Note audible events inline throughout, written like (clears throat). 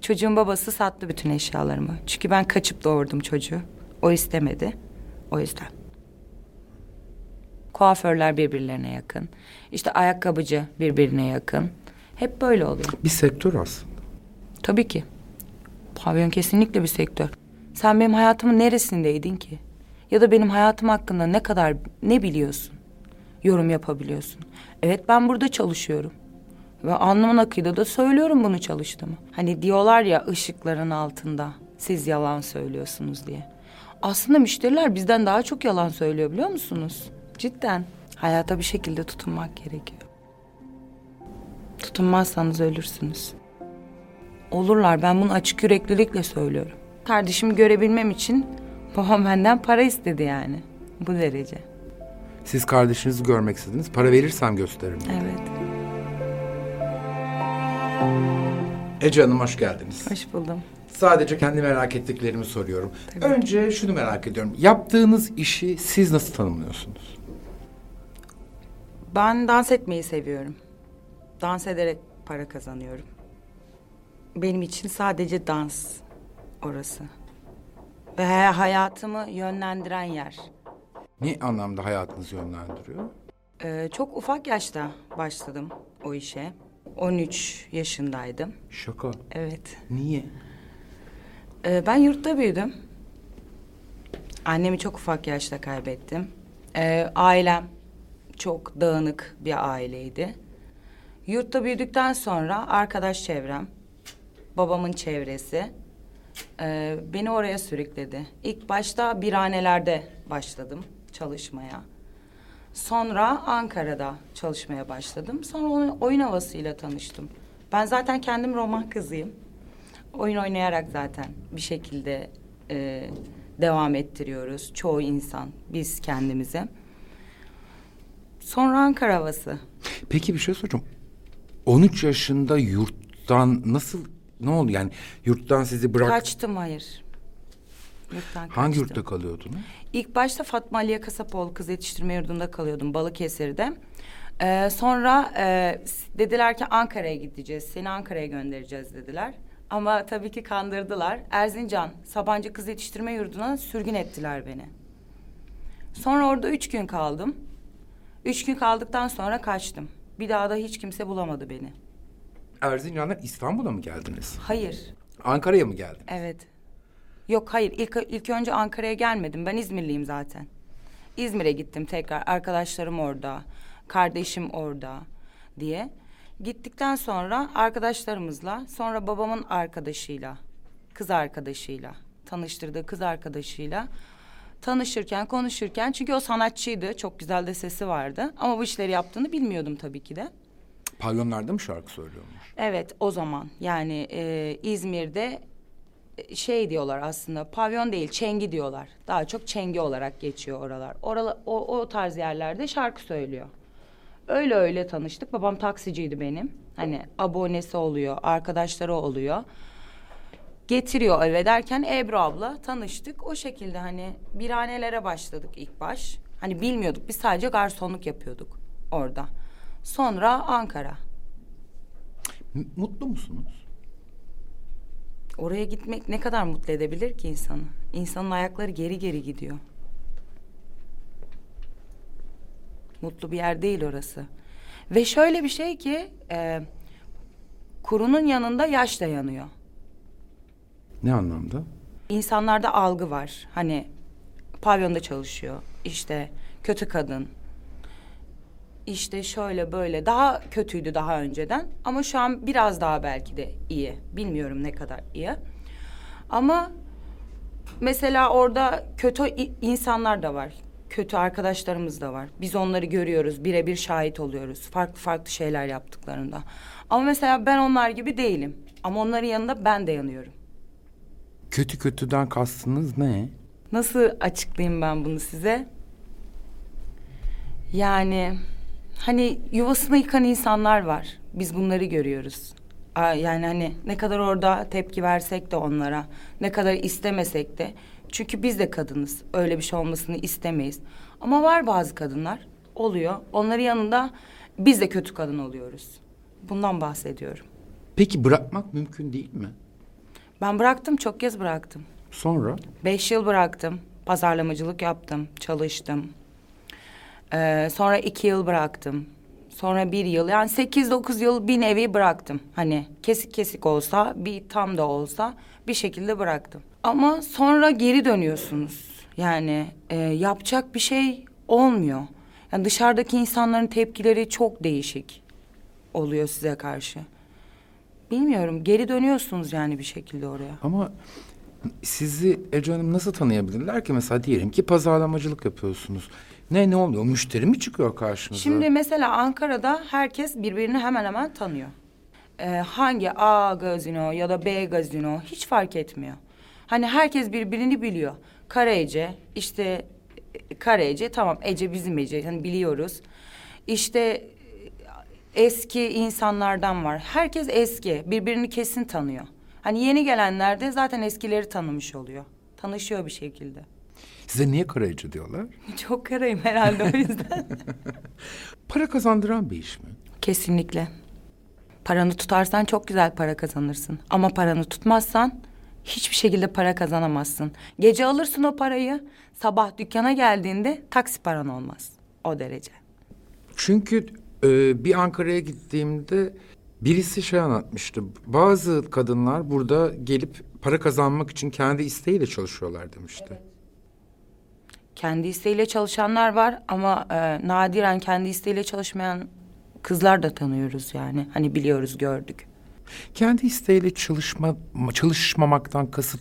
Çocuğun babası sattı bütün eşyalarımı. Çünkü ben kaçıp doğurdum çocuğu. O istemedi. O yüzden. Kuaförler birbirlerine yakın. İşte ayakkabıcı birbirine yakın. Hep böyle oluyor. Bir sektör aslında. Tabii ki. Pavyon kesinlikle bir sektör. Sen benim hayatımın neresindeydin ki? Ya da benim hayatım hakkında ne kadar ne biliyorsun? Yorum yapabiliyorsun. Evet ben burada çalışıyorum. Ve alnımın akıyla da söylüyorum bunu çalıştığımı. Hani diyorlar ya ışıkların altında siz yalan söylüyorsunuz diye. Aslında müşteriler bizden daha çok yalan söylüyor biliyor musunuz? Cidden. Hayata bir şekilde tutunmak gerekiyor. Tutunmazsanız ölürsünüz. Olurlar ben bunu açık yüreklilikle söylüyorum. Kardeşimi görebilmem için babam benden para istedi yani. Bu derece. Siz kardeşinizi görmek istediniz. Para verirsem gösteririm. Evet. Ece Hanım hoş geldiniz. Hoş buldum. Sadece kendi merak ettiklerimi soruyorum. Önce şunu merak ediyorum. Yaptığınız işi siz nasıl tanımlıyorsunuz? Ben dans etmeyi seviyorum. Dans ederek para kazanıyorum. Benim için sadece dans orası. Ve hayatımı yönlendiren yer. Ne anlamda hayatınızı yönlendiriyor? Ee, çok ufak yaşta başladım o işe. 13 yaşındaydım. Şaka. Evet. Niye? Ee, ben yurtta büyüdüm. Annemi çok ufak yaşta kaybettim. Ee, ailem çok dağınık bir aileydi. Yurtta büyüdükten sonra arkadaş çevrem, babamın çevresi e, beni oraya sürükledi. İlk başta birhanelerde başladım çalışmaya. Sonra Ankara'da çalışmaya başladım. Sonra oyun, oyun havasıyla tanıştım. Ben zaten kendim roman kızıyım. Oyun oynayarak zaten bir şekilde e, devam ettiriyoruz. Çoğu insan, biz kendimize. Sonra Ankara havası. Peki bir şey soracağım. 13 yaşında yurttan nasıl ne oldu yani yurttan sizi bırak Kaçtım hayır. Yurttan hangi kaçtım. yurtta kalıyordunuz? İlk başta Fatma Aliye Kasapoğlu Kız Yetiştirme Yurdu'nda kalıyordum Balıkesir'de. Ee, sonra e, dediler ki Ankara'ya gideceğiz. Seni Ankara'ya göndereceğiz dediler. Ama tabii ki kandırdılar. Erzincan Sabancı Kız Yetiştirme Yurdu'na sürgün ettiler beni. Sonra orada üç gün kaldım. Üç gün kaldıktan sonra kaçtım. Bir daha da hiç kimse bulamadı beni. Erzincan'dan İstanbul'a mı geldiniz? Hayır, Ankara'ya mı geldiniz? Evet. Yok hayır ilk, ilk önce Ankara'ya gelmedim. Ben İzmirliyim zaten. İzmir'e gittim tekrar. Arkadaşlarım orada. Kardeşim orada diye. Gittikten sonra arkadaşlarımızla sonra babamın arkadaşıyla kız arkadaşıyla tanıştırdığı kız arkadaşıyla tanışırken konuşurken çünkü o sanatçıydı çok güzel de sesi vardı ama bu işleri yaptığını bilmiyordum tabii ki de. Pavyonlarda mı şarkı söylüyormuş? Evet o zaman yani e, İzmir'de şey diyorlar aslında pavyon değil çengi diyorlar. Daha çok çengi olarak geçiyor oralar. Orala, o, o tarz yerlerde şarkı söylüyor. Öyle öyle tanıştık. Babam taksiciydi benim. Hani abonesi oluyor, arkadaşları oluyor. Getiriyor eve derken Ebru abla tanıştık. O şekilde hani birhanelere başladık ilk baş. Hani bilmiyorduk biz sadece garsonluk yapıyorduk orada. Sonra Ankara. M- Mutlu musunuz? Oraya gitmek ne kadar mutlu edebilir ki insanı? İnsanın ayakları geri geri gidiyor. Mutlu bir yer değil orası. Ve şöyle bir şey ki... E, kurunun yanında yaş da yanıyor. Ne anlamda? İnsanlarda algı var. Hani pavyonda çalışıyor. İşte kötü kadın. İşte şöyle böyle. Daha kötüydü daha önceden. Ama şu an biraz daha belki de iyi. Bilmiyorum ne kadar iyi. Ama mesela orada kötü insanlar da var. Kötü arkadaşlarımız da var. Biz onları görüyoruz. Birebir şahit oluyoruz. Farklı farklı şeyler yaptıklarında. Ama mesela ben onlar gibi değilim. Ama onların yanında ben de yanıyorum. Kötü kötüden kastınız ne? Nasıl açıklayayım ben bunu size? Yani hani yuvasını yıkan insanlar var. Biz bunları görüyoruz. Yani hani ne kadar orada tepki versek de onlara, ne kadar istemesek de. Çünkü biz de kadınız. Öyle bir şey olmasını istemeyiz. Ama var bazı kadınlar. Oluyor. Onların yanında biz de kötü kadın oluyoruz. Bundan bahsediyorum. Peki bırakmak mümkün değil mi? Ben bıraktım çok kez bıraktım. Sonra? Beş yıl bıraktım. Pazarlamacılık yaptım, çalıştım. Ee, sonra iki yıl bıraktım. Sonra bir yıl yani sekiz dokuz yıl bir nevi bıraktım. Hani kesik kesik olsa bir tam da olsa bir şekilde bıraktım. Ama sonra geri dönüyorsunuz. Yani e, yapacak bir şey olmuyor. Yani dışarıdaki insanların tepkileri çok değişik oluyor size karşı. Bilmiyorum geri dönüyorsunuz yani bir şekilde oraya. Ama sizi Ece Hanım nasıl tanıyabilirler ki? Mesela diyelim ki pazarlamacılık yapıyorsunuz. Ne ne oluyor? Müşteri mi çıkıyor karşınıza? Şimdi mesela Ankara'da herkes birbirini hemen hemen tanıyor. Ee, hangi A gazino ya da B gazino hiç fark etmiyor. Hani herkes birbirini biliyor. Kara Ece, işte e, Kara Ece tamam Ece bizim Ece hani biliyoruz. İşte e, eski insanlardan var. Herkes eski, birbirini kesin tanıyor. Hani yeni gelenler de zaten eskileri tanımış oluyor. Tanışıyor bir şekilde. Size niye karayıcı diyorlar? (laughs) Çok karayım herhalde o yüzden. (laughs) Para kazandıran bir iş mi? Kesinlikle. Paranı tutarsan çok güzel para kazanırsın. Ama paranı tutmazsan hiçbir şekilde para kazanamazsın. Gece alırsın o parayı, sabah dükkana geldiğinde taksi paran olmaz. O derece. Çünkü e, bir Ankara'ya gittiğimde birisi şey anlatmıştı. Bazı kadınlar burada gelip para kazanmak için kendi isteğiyle çalışıyorlar demişti. Kendi isteğiyle çalışanlar var ama e, nadiren kendi isteğiyle çalışmayan kızlar da tanıyoruz yani. Hani biliyoruz, gördük. Kendi isteğiyle çalışma çalışmamaktan kasıt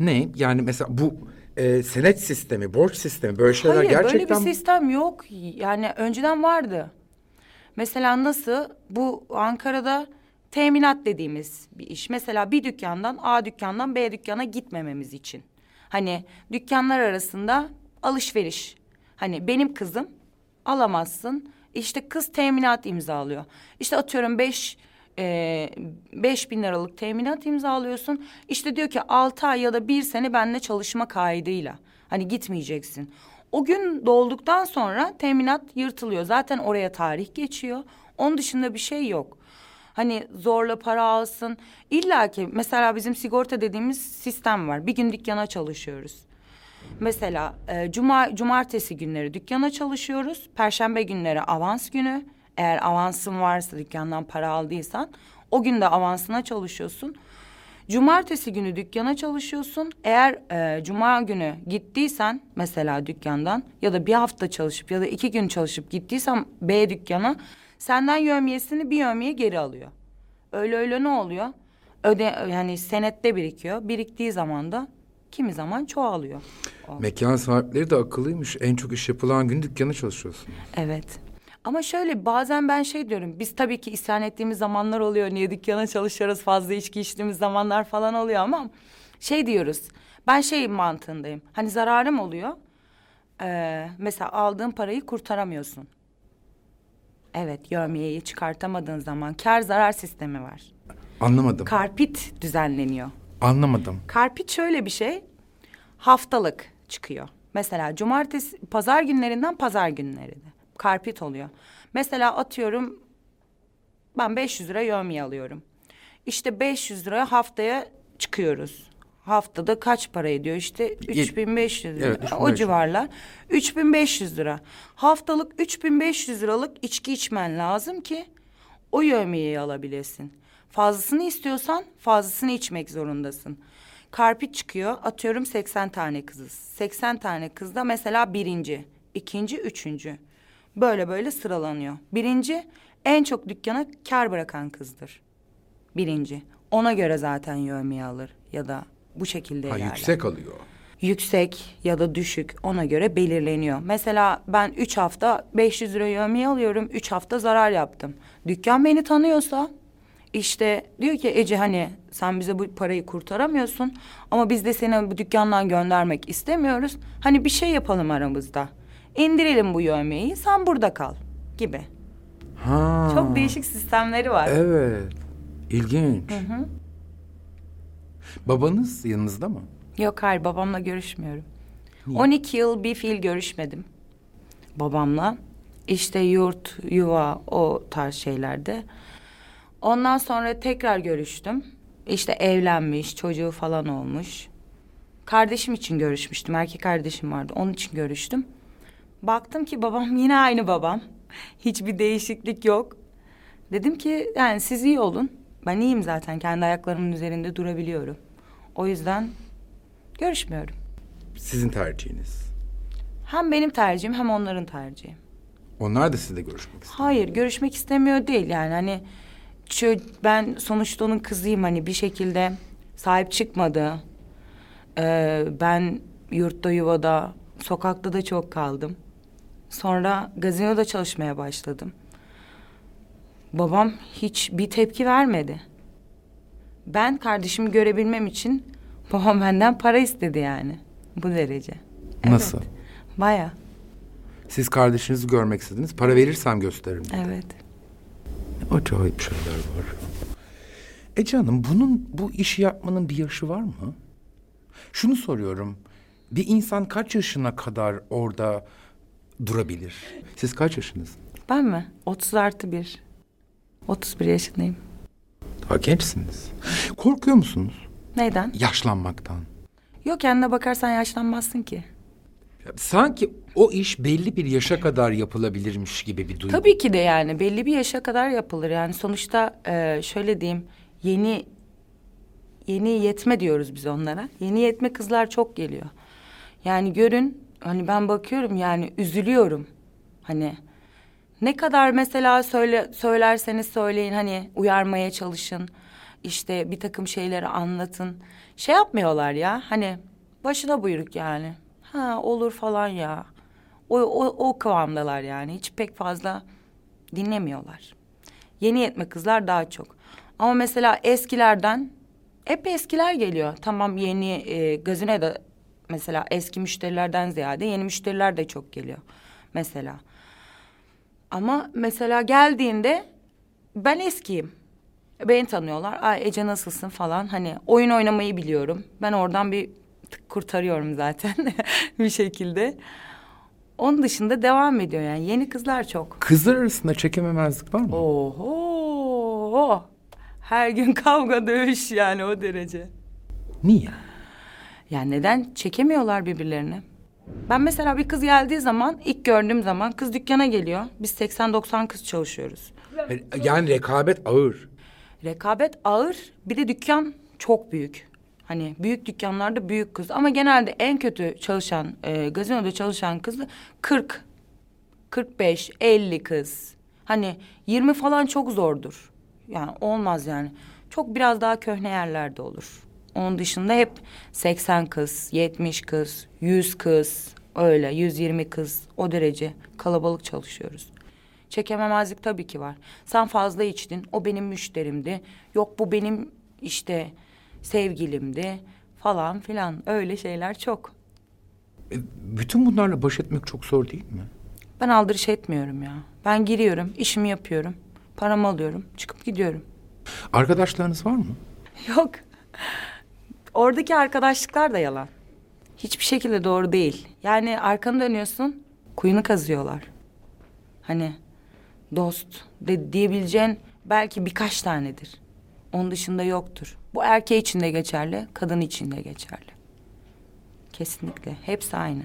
ne? Yani mesela bu e, senet sistemi, borç sistemi böyle şeyler Hayır gerçekten böyle bir sistem yok. Yani önceden vardı. Mesela nasıl bu Ankara'da teminat dediğimiz bir iş. Mesela bir dükkandan A dükkandan B dükkana gitmememiz için. Hani dükkanlar arasında alışveriş. Hani benim kızım alamazsın. İşte kız teminat imzalıyor. İşte atıyorum beş e, beş bin liralık teminat imzalıyorsun. İşte diyor ki altı ay ya da bir sene benimle çalışma kaydıyla. Hani gitmeyeceksin. O gün dolduktan sonra teminat yırtılıyor. Zaten oraya tarih geçiyor. Onun dışında bir şey yok. Hani zorla para alsın. İlla ki mesela bizim sigorta dediğimiz sistem var. Bir gün dükkana çalışıyoruz. Mesela e, cuma cumartesi günleri dükkana çalışıyoruz. Perşembe günleri avans günü. Eğer avansın varsa dükkandan para aldıysan o gün de avansına çalışıyorsun. Cumartesi günü dükkana çalışıyorsun. Eğer e, cuma günü gittiysen mesela dükkandan ya da bir hafta çalışıp ya da iki gün çalışıp gittiysen B dükkana senden yövmiyesini bir yövmiye geri alıyor. Öyle öyle ne oluyor? Öde yani senette birikiyor. Biriktiği zaman da kimi zaman çoğalıyor. Mekan sahipleri de akıllıymış. En çok iş yapılan gün dükkana çalışıyorsun. Evet. Ama şöyle bazen ben şey diyorum. Biz tabii ki isyan ettiğimiz zamanlar oluyor. Niye dükkana çalışıyoruz fazla içki içtiğimiz zamanlar falan oluyor ama şey diyoruz. Ben şey mantığındayım. Hani zararım oluyor. Ee, mesela aldığın parayı kurtaramıyorsun. Evet, yövmiyeyi çıkartamadığın zaman kar zarar sistemi var. Anlamadım. Karpit düzenleniyor. Anlamadım. Karpit şöyle bir şey. Haftalık çıkıyor. Mesela cumartesi, pazar günlerinden pazar günlerine. Karpit oluyor. Mesela atıyorum ben 500 lira yövmiye alıyorum. İşte 500 lira haftaya çıkıyoruz. Haftada kaç para ediyor? İşte 3500 lira. Evet, o 3500. civarlar. 3500 lira. Haftalık 3500 liralık içki içmen lazım ki o yövmiyeyi alabilesin. Fazlasını istiyorsan fazlasını içmek zorundasın. Karpit çıkıyor atıyorum 80 tane kızız. 80 tane kızda mesela birinci, ikinci, üçüncü. Böyle böyle sıralanıyor. Birinci en çok dükkana kar bırakan kızdır. Birinci. Ona göre zaten yövmiye alır ya da bu şekilde Ha, ilerler yüksek alıyor. yüksek ya da düşük ona göre belirleniyor. Mesela ben üç hafta 500 lira yövmiye alıyorum. Üç hafta zarar yaptım. Dükkan beni tanıyorsa işte diyor ki Ece hani sen bize bu parayı kurtaramıyorsun ama biz de seni bu dükkandan göndermek istemiyoruz. Hani bir şey yapalım aramızda. İndirelim bu yövmiyeyi sen burada kal gibi. Ha. Çok değişik sistemleri var. Evet. İlginç. Babanız yanınızda mı? Yok hayır babamla görüşmüyorum. 12 yıl bir fiil görüşmedim babamla. İşte yurt, yuva o tarz şeylerde. Ondan sonra tekrar görüştüm. İşte evlenmiş, çocuğu falan olmuş. Kardeşim için görüşmüştüm. Erkek kardeşim vardı. Onun için görüştüm. Baktım ki babam (laughs) yine aynı babam. Hiçbir değişiklik yok. Dedim ki yani siz iyi olun. Ben iyiyim zaten. Kendi ayaklarımın üzerinde durabiliyorum. O yüzden görüşmüyorum. Sizin tercihiniz. Hem benim tercihim hem onların tercihi. Onlar da sizle görüşmek istiyor. Hayır görüşmek istemiyor değil yani hani ben sonuçta onun kızıyım hani bir şekilde sahip çıkmadı. Ee, ben yurtta yuvada sokakta da çok kaldım. Sonra gazinoda çalışmaya başladım. Babam hiç bir tepki vermedi. Ben kardeşimi görebilmem için babam benden para istedi yani. Bu derece. Nasıl? Evet, Baya Siz kardeşinizi görmek istediniz. Para verirsem gösteririm. dedi. evet. Acayip şeyler var. Ece Hanım bunun bu işi yapmanın bir yaşı var mı? Şunu soruyorum. Bir insan kaç yaşına kadar orada durabilir? Siz kaç yaşınız? Ben mi? 30 artı bir. 31 yaşındayım. Daha gençsiniz. Korkuyor musunuz Neyden? yaşlanmaktan? Yok kendine bakarsan yaşlanmazsın ki. Sanki o iş belli bir yaşa kadar yapılabilirmiş gibi bir duygu. Tabii ki de yani belli bir yaşa kadar yapılır. Yani sonuçta e, şöyle diyeyim yeni yeni yetme diyoruz biz onlara. Yeni yetme kızlar çok geliyor. Yani görün hani ben bakıyorum yani üzülüyorum. Hani ne kadar mesela söyle, söylerseniz söyleyin hani uyarmaya çalışın. İşte bir takım şeyleri anlatın. Şey yapmıyorlar ya hani başına buyruk yani. Ha olur falan ya. O, o, o kıvamdalar yani. Hiç pek fazla dinlemiyorlar. Yeni yetme kızlar daha çok. Ama mesela eskilerden hep eskiler geliyor. Tamam yeni e, gazine de mesela eski müşterilerden ziyade yeni müşteriler de çok geliyor mesela. Ama mesela geldiğinde ben eskiyim. Beni tanıyorlar. Ay Ece nasılsın falan. Hani oyun oynamayı biliyorum. Ben oradan bir kurtarıyorum zaten (laughs) bir şekilde. Onun dışında devam ediyor yani. Yeni kızlar çok. Kızlar arasında çekememezlik var mı? Oho! Her gün (laughs) kavga dövüş yani o derece. Niye? Yani neden çekemiyorlar birbirlerini? Ben mesela bir kız geldiği zaman, ilk gördüğüm zaman kız dükkana geliyor. Biz 80-90 kız çalışıyoruz. Yani rekabet ağır. Rekabet ağır, bir de dükkan çok büyük. Hani büyük dükkanlarda büyük kız ama genelde en kötü çalışan, e, gazinoda çalışan kız 40, 45, 50 kız. Hani 20 falan çok zordur. Yani olmaz yani. Çok biraz daha köhne yerlerde olur. Onun dışında hep 80 kız, 70 kız, 100 kız, öyle 120 kız o derece kalabalık çalışıyoruz. Çekememezlik tabii ki var. Sen fazla içtin, o benim müşterimdi. Yok bu benim işte sevgilimdi falan filan. Öyle şeyler çok. E, Bütün bunlarla baş etmek çok zor değil mi? Ben aldırış etmiyorum ya. Ben giriyorum, işimi yapıyorum. Paramı alıyorum, çıkıp gidiyorum. Arkadaşlarınız var mı? Yok. Oradaki arkadaşlıklar da yalan. Hiçbir şekilde doğru değil. Yani arkanı dönüyorsun, kuyunu kazıyorlar. Hani dost de diyebileceğin belki birkaç tanedir. Onun dışında yoktur. Bu erkeği için de geçerli, kadın için de geçerli. Kesinlikle. Hepsi aynı.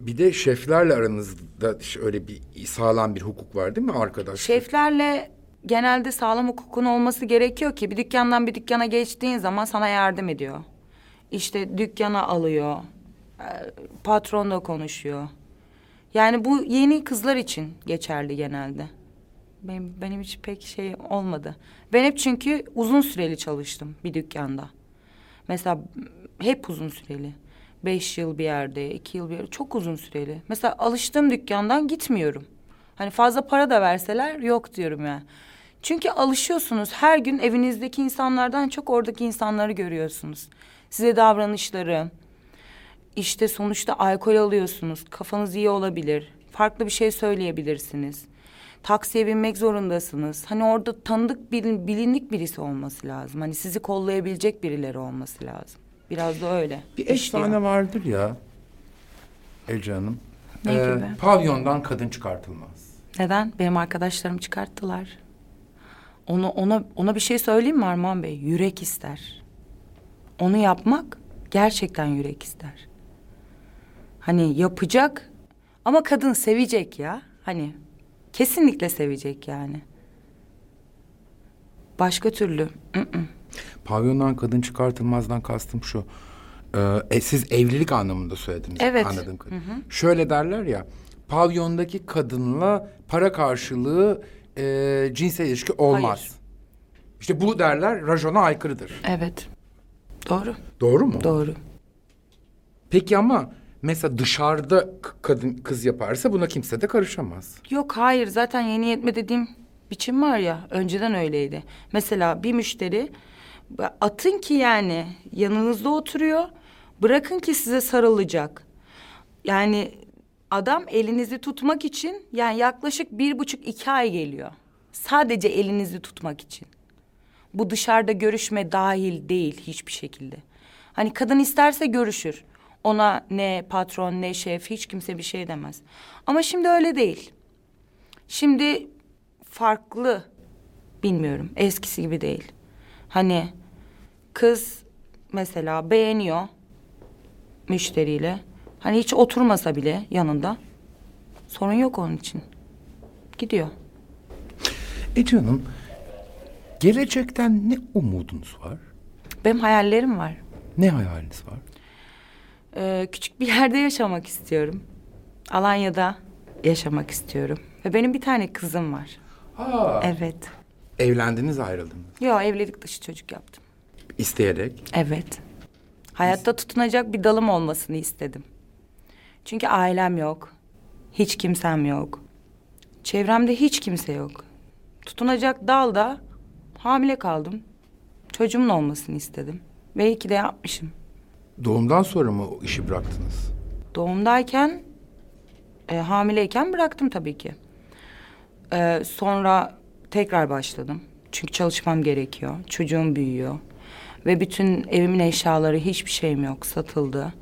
Bir de şeflerle aranızda öyle bir sağlam bir hukuk var değil mi arkadaş? Şeflerle genelde sağlam hukukun olması gerekiyor ki bir dükkandan bir dükkana geçtiğin zaman sana yardım ediyor. İşte dükkana alıyor. e, Patronla konuşuyor. Yani bu yeni kızlar için geçerli genelde. Benim, benim hiç pek şey olmadı. Ben hep çünkü uzun süreli çalıştım bir dükkanda. Mesela hep uzun süreli. Beş yıl bir yerde, iki yıl bir yerde. Çok uzun süreli. Mesela alıştığım dükkandan gitmiyorum. Hani fazla para da verseler yok diyorum yani. Çünkü alışıyorsunuz. Her gün evinizdeki insanlardan çok oradaki insanları görüyorsunuz. Size davranışları. işte sonuçta alkol alıyorsunuz. Kafanız iyi olabilir. Farklı bir şey söyleyebilirsiniz. Taksiye binmek zorundasınız. Hani orada tanıdık bilin, bilinlik birisi olması lazım. Hani sizi kollayabilecek birileri olması lazım. Biraz da öyle. Bir efsane vardır ya Ece Hanım. Ne Ee, gibi? Pavyondan kadın çıkartılmaz. Neden? Benim arkadaşlarım çıkarttılar. Onu ona ona bir şey söyleyeyim mi Armağan Bey? Yürek ister. Onu yapmak gerçekten yürek ister. Hani yapacak ama kadın sevecek ya. Hani kesinlikle sevecek yani. Başka türlü. ı-ı. Pavyondan kadın çıkartılmazdan kastım şu. Ee, e, siz evlilik anlamında söylediniz. Evet. Anladığım kadarıyla. Şöyle derler ya. Pavyondaki kadınla para karşılığı e, cinsel ilişki olmaz. Hayır. İşte bu derler rajona aykırıdır. Evet. Doğru. Doğru mu? Doğru. Peki ama mesela dışarıda kadın kız yaparsa buna kimse de karışamaz. Yok hayır zaten yeni yetme dediğim biçim var ya önceden öyleydi. Mesela bir müşteri atın ki yani yanınızda oturuyor bırakın ki size sarılacak. Yani adam elinizi tutmak için yani yaklaşık bir buçuk iki ay geliyor. Sadece elinizi tutmak için. Bu dışarıda görüşme dahil değil hiçbir şekilde. Hani kadın isterse görüşür. Ona ne patron ne şef hiç kimse bir şey demez. Ama şimdi öyle değil. Şimdi farklı. Bilmiyorum. Eskisi gibi değil. Hani kız mesela beğeniyor müşteriyle. Hani hiç oturmasa bile yanında sorun yok onun için. Gidiyor. Ece Hanım, gelecekten ne umudunuz var? Benim hayallerim var. Ne hayaliniz var? Ee, küçük bir yerde yaşamak istiyorum. Alanya'da yaşamak istiyorum. Ve benim bir tane kızım var. Aa. Evet. Evlendiniz, ayrıldınız. Yo evlilik dışı çocuk yaptım. İsteyerek. Evet. Hayatta tutunacak bir dalım olmasını istedim. Çünkü ailem yok. Hiç kimsem yok. Çevremde hiç kimse yok. Tutunacak dalda hamile kaldım. Çocuğumun olmasını istedim. Ve iyi ki de yapmışım. Doğumdan sonra mı o işi bıraktınız? Doğumdayken, e, hamileyken bıraktım tabii ki. E, sonra tekrar başladım. Çünkü çalışmam gerekiyor. Çocuğum büyüyor. Ve bütün evimin eşyaları hiçbir şeyim yok. Satıldı.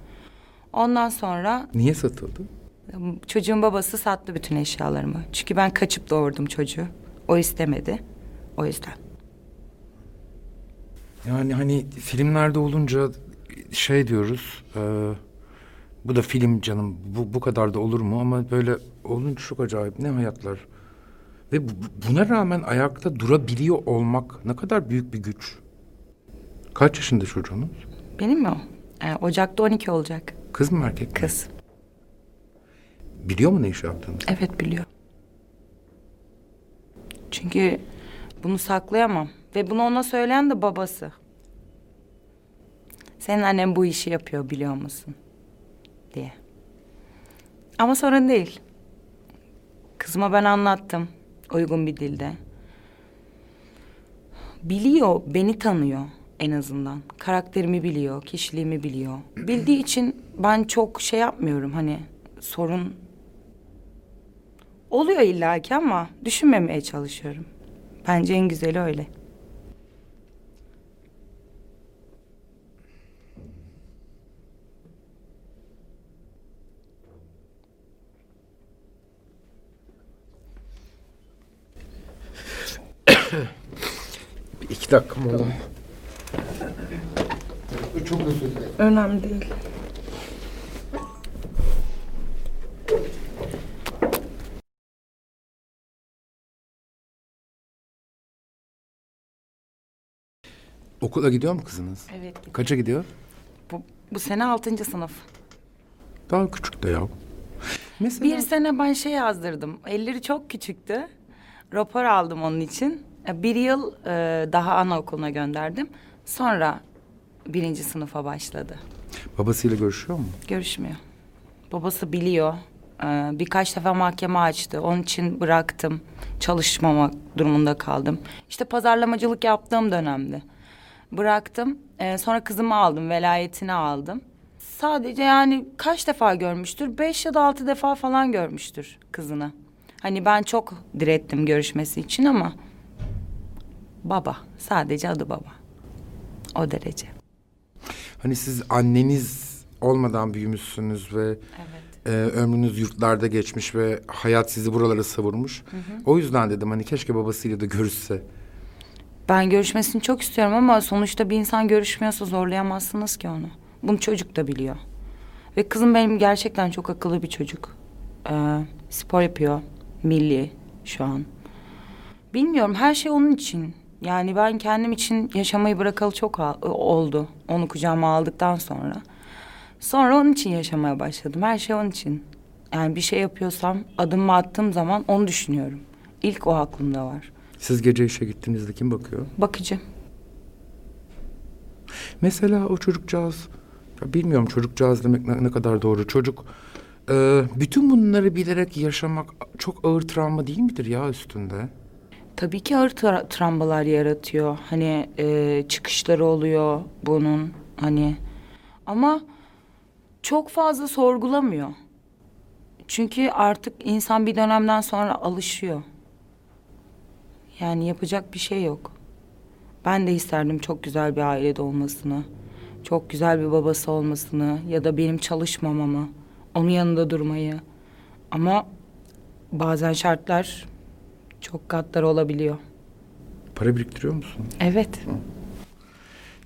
Ondan sonra Niye satıldı? e, çocuğun babası sattı bütün eşyalarımı. Çünkü ben kaçıp doğurdum çocuğu. O istemedi. O yüzden. Yani hani filmlerde olunca şey diyoruz. e, bu da film canım. Bu, bu kadar da olur mu? Ama böyle olunca çok acayip. Ne hayatlar. Ve bu- buna rağmen ayakta durabiliyor olmak ne kadar büyük bir güç. Kaç yaşında çocuğunuz? Benim mi o? E, Ocak'ta 12 olacak. Kız mı erkek mi? Kız. Biliyor mu ne iş yaptığını? Evet biliyor. Çünkü bunu saklayamam. Ve bunu ona söyleyen de babası. Senin annen bu işi yapıyor biliyor musun? Diye. Ama sorun değil. Kızıma ben anlattım. Uygun bir dilde. Biliyor, beni tanıyor en azından. Karakterimi biliyor, kişiliğimi biliyor. Bildiği için ben çok şey yapmıyorum hani sorun Oluyor illaki ama düşünmemeye çalışıyorum. Bence en güzeli öyle. Bir iki dakika mı oğlum? Çok özür dilerim. Önemli değil. Okula gidiyor mu kızınız? Evet. Kaça gidiyor? Bu, bu sene altıncı sınıf. Daha küçük de ya. Mesela Bir sene ben şey yazdırdım. Elleri çok küçüktü. Rapor aldım onun için. Bir yıl e, daha anaokuluna gönderdim. Sonra birinci sınıfa başladı. babasıyla görüşüyor mu? Görüşmüyor. Babası biliyor. Ee, birkaç defa mahkeme açtı. Onun için bıraktım. Çalışmamak durumunda kaldım. İşte pazarlamacılık yaptığım dönemde. Bıraktım. Ee, sonra kızımı aldım. Velayetini aldım. Sadece yani kaç defa görmüştür? Beş ya da altı defa falan görmüştür kızını. Hani ben çok direttim görüşmesi için ama... Baba. Sadece adı baba. O derece. Hani siz anneniz olmadan büyümüşsünüz ve Evet. e, ömrünüz yurtlarda geçmiş ve hayat sizi buralara savurmuş. O yüzden dedim hani keşke babasıyla da görüşse. Ben görüşmesini çok istiyorum ama sonuçta bir insan görüşmüyorsa zorlayamazsınız ki onu. Bunu çocuk da biliyor. Ve kızım benim gerçekten çok akıllı bir çocuk. Ee, spor yapıyor. Milli şu an. Bilmiyorum her şey onun için. Yani ben kendim için yaşamayı bırakalı çok oldu. Onu kucağıma aldıktan sonra. Sonra onun için yaşamaya başladım. Her şey onun için. Yani bir şey yapıyorsam adımımı attığım zaman onu düşünüyorum. İlk o aklımda var. Siz gece işe gittiğinizde kim bakıyor? Bakıcı. Mesela o çocukcağız, ya bilmiyorum çocukcağız demek ne, ne kadar doğru. Çocuk, e, bütün bunları bilerek yaşamak çok ağır travma değil midir ya üstünde? Tabii ki ağır tra- travmalar yaratıyor. Hani e, çıkışları oluyor bunun. Hani ama çok fazla sorgulamıyor. Çünkü artık insan bir dönemden sonra alışıyor. Yani yapacak bir şey yok. Ben de isterdim çok güzel bir ailede olmasını. Çok güzel bir babası olmasını ya da benim çalışmamamı, onun yanında durmayı. Ama bazen şartlar çok katlar olabiliyor. Para biriktiriyor musun? Evet.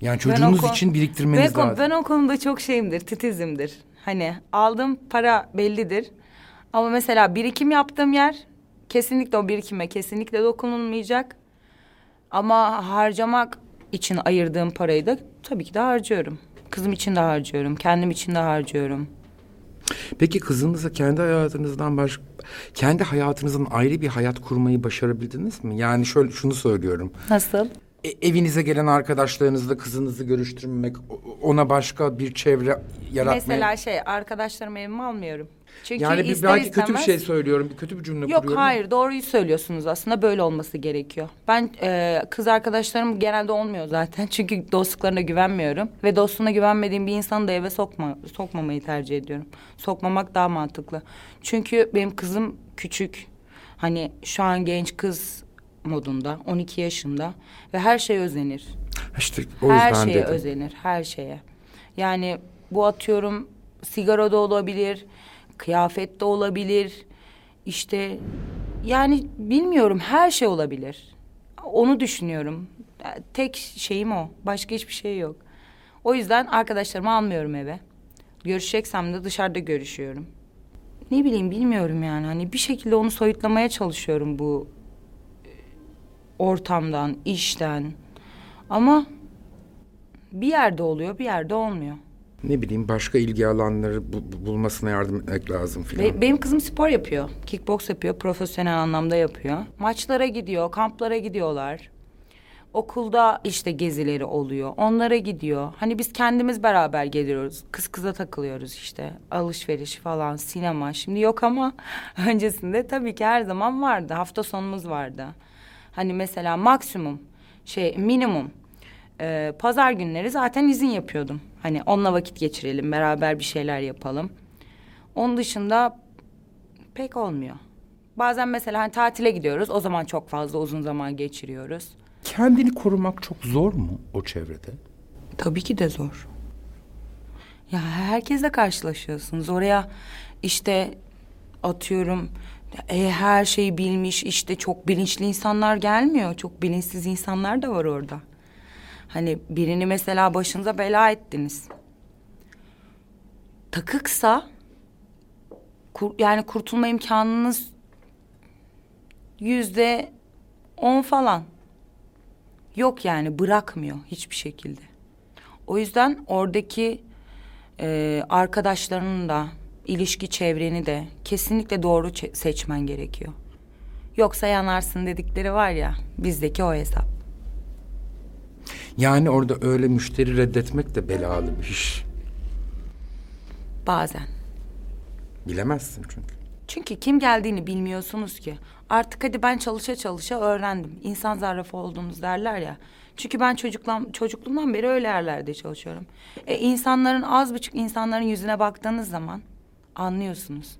Yani çocuğunuz kon- için biriktirmeniz Ben, lazım. ben o konuda çok şeyimdir, titizimdir. Hani aldığım para bellidir. Ama mesela birikim yaptığım yer kesinlikle o birikime kesinlikle dokunulmayacak. Ama harcamak için ayırdığım parayı da tabii ki de harcıyorum. Kızım için de harcıyorum, kendim için de harcıyorum. Peki kızınıza kendi hayatınızdan baş kendi hayatınızın ayrı bir hayat kurmayı başarabildiniz mi? Yani şöyle şunu söylüyorum. Nasıl? E, evinize gelen arkadaşlarınızla kızınızı görüştürmek, ona başka bir çevre yaratmaya. Mesela şey arkadaşlarımı evime almıyorum. Çünkü yani bir, belki kötü bir istemez- şey söylüyorum, bir kötü bir cümle Yok kuruyorum. hayır doğruyu söylüyorsunuz aslında böyle olması gerekiyor. Ben e, kız arkadaşlarım genelde olmuyor zaten (laughs) çünkü dostluklarına güvenmiyorum ve dostluğuna güvenmediğim bir insanı da eve sokma sokmamayı tercih ediyorum. Sokmamak daha mantıklı. Çünkü benim kızım küçük. Hani şu an genç kız modunda 12 yaşında ve her şeye özenir. İşte o her yüzden şeye dedim. özenir, her şeye. Yani bu atıyorum sigara da olabilir, kıyafet de olabilir. İşte yani bilmiyorum her şey olabilir. Onu düşünüyorum. Tek şeyim o. Başka hiçbir şey yok. O yüzden arkadaşlarımı almıyorum eve. Görüşeceksem de dışarıda görüşüyorum. Ne bileyim bilmiyorum yani. Hani bir şekilde onu soyutlamaya çalışıyorum bu e, ortamdan, işten. Ama bir yerde oluyor, bir yerde olmuyor. Ne bileyim başka ilgi alanları bu- bu- bulmasına yardım etmek lazım filan. Be- benim kızım spor yapıyor. Kickbox yapıyor, profesyonel anlamda yapıyor. Maçlara gidiyor, kamplara gidiyorlar. Okulda işte gezileri oluyor. Onlara gidiyor. Hani biz kendimiz beraber geliyoruz. Kız kıza takılıyoruz işte. Alışveriş falan, sinema. Şimdi yok ama (laughs) öncesinde tabii ki her zaman vardı. Hafta sonumuz vardı. Hani mesela maksimum şey minimum e, pazar günleri zaten izin yapıyordum. Hani onunla vakit geçirelim, beraber bir şeyler yapalım. Onun dışında pek olmuyor. Bazen mesela hani tatile gidiyoruz. O zaman çok fazla uzun zaman geçiriyoruz. Kendini korumak çok zor mu o çevrede? Tabii ki de zor. Ya herkesle karşılaşıyorsunuz. Oraya işte atıyorum e, her şeyi bilmiş işte çok bilinçli insanlar gelmiyor. Çok bilinçsiz insanlar da var orada. Hani birini mesela başınıza bela ettiniz. Takıksa kur- yani kurtulma imkanınız yüzde on falan. Yok yani bırakmıyor hiçbir şekilde. O yüzden oradaki e, arkadaşlarının da ilişki çevreni de kesinlikle doğru seçmen gerekiyor. Yoksa yanarsın dedikleri var ya bizdeki o hesap. Yani orada öyle müşteri reddetmek de belalı bir iş. Bazen. Bilemezsin çünkü. Çünkü kim geldiğini bilmiyorsunuz ki. Artık hadi ben çalışa çalışa öğrendim. İnsan zarrafı olduğunuz derler ya. Çünkü ben çocukluğum, çocukluğumdan beri öyle yerlerde çalışıyorum. E, insanların az buçuk insanların yüzüne baktığınız zaman anlıyorsunuz.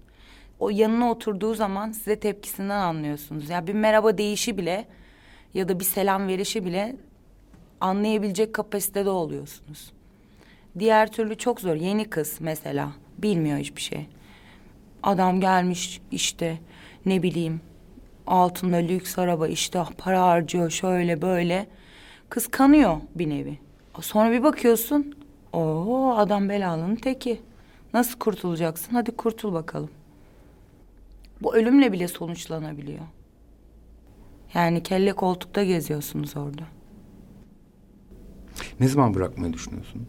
O yanına oturduğu zaman size tepkisinden anlıyorsunuz. Ya bir merhaba deyişi bile ya da bir selam verişi bile anlayabilecek kapasitede oluyorsunuz. Diğer türlü çok zor. Yeni kız mesela bilmiyor hiçbir şey. Adam gelmiş işte ne bileyim altında lüks araba işte para harcıyor şöyle böyle. Kıskanıyor bir nevi. Sonra bir bakıyorsun. Oo adam belalının teki. Nasıl kurtulacaksın? Hadi kurtul bakalım. Bu ölümle bile sonuçlanabiliyor. Yani kelle koltukta geziyorsunuz orada. Ne zaman bırakmayı düşünüyorsun?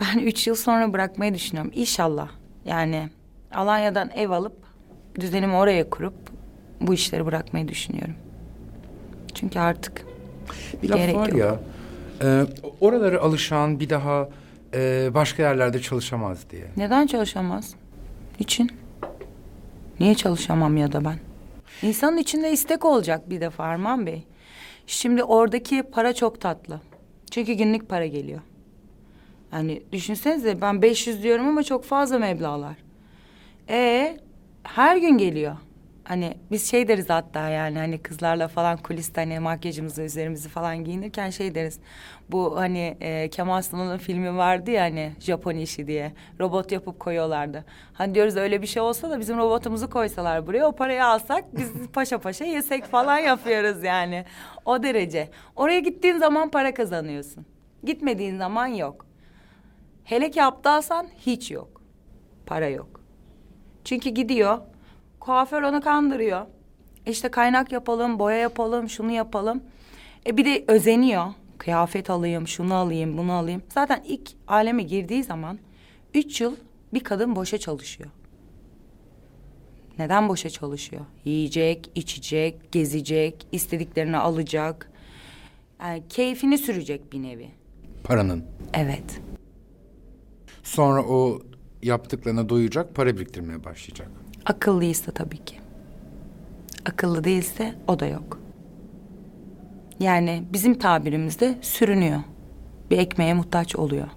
Ben üç yıl sonra bırakmayı düşünüyorum. İnşallah. Yani Alanya'dan ev alıp düzenimi oraya kurup bu işleri bırakmayı düşünüyorum. Çünkü artık Bir laf Gerek var yok. ya. E, oralara alışan bir daha e, başka yerlerde çalışamaz diye. neden çalışamaz? Niçin? Niye çalışamam ya da ben? İnsanın içinde istek olacak bir defa Arman Bey. Şimdi oradaki para çok tatlı. Çünkü günlük para geliyor. Yani düşünsenize ben 500 diyorum ama çok fazla meblağlar. E her gün geliyor. Hani biz şey deriz hatta yani hani kızlarla falan kuliste hani makyajımızı üzerimizi falan giyinirken şey deriz. Bu hani e, Kemal Sunal'ın filmi vardı ya hani Japon işi diye robot yapıp koyuyorlardı. Hani diyoruz öyle bir şey olsa da bizim robotumuzu koysalar buraya o parayı alsak biz (laughs) paşa paşa yesek falan yapıyoruz yani. O derece. Oraya gittiğin zaman para kazanıyorsun. Gitmediğin zaman yok. Hele ki aptalsan hiç yok. Para yok. Çünkü gidiyor. Kuaför onu kandırıyor. İşte kaynak yapalım, boya yapalım, şunu yapalım. E bir de özeniyor. Kıyafet alayım, şunu alayım, bunu alayım. Zaten ilk aleme girdiği zaman üç yıl bir kadın boşa çalışıyor. Neden boşa çalışıyor? Yiyecek, içecek, gezecek, istediklerini alacak. Yani keyfini sürecek bir nevi. Paranın. Evet. Sonra o yaptıklarına doyacak, para biriktirmeye başlayacak. Akıllıysa tabii ki. Akıllı değilse o da yok. Yani bizim tabirimizde sürünüyor. Bir ekmeğe muhtaç oluyor.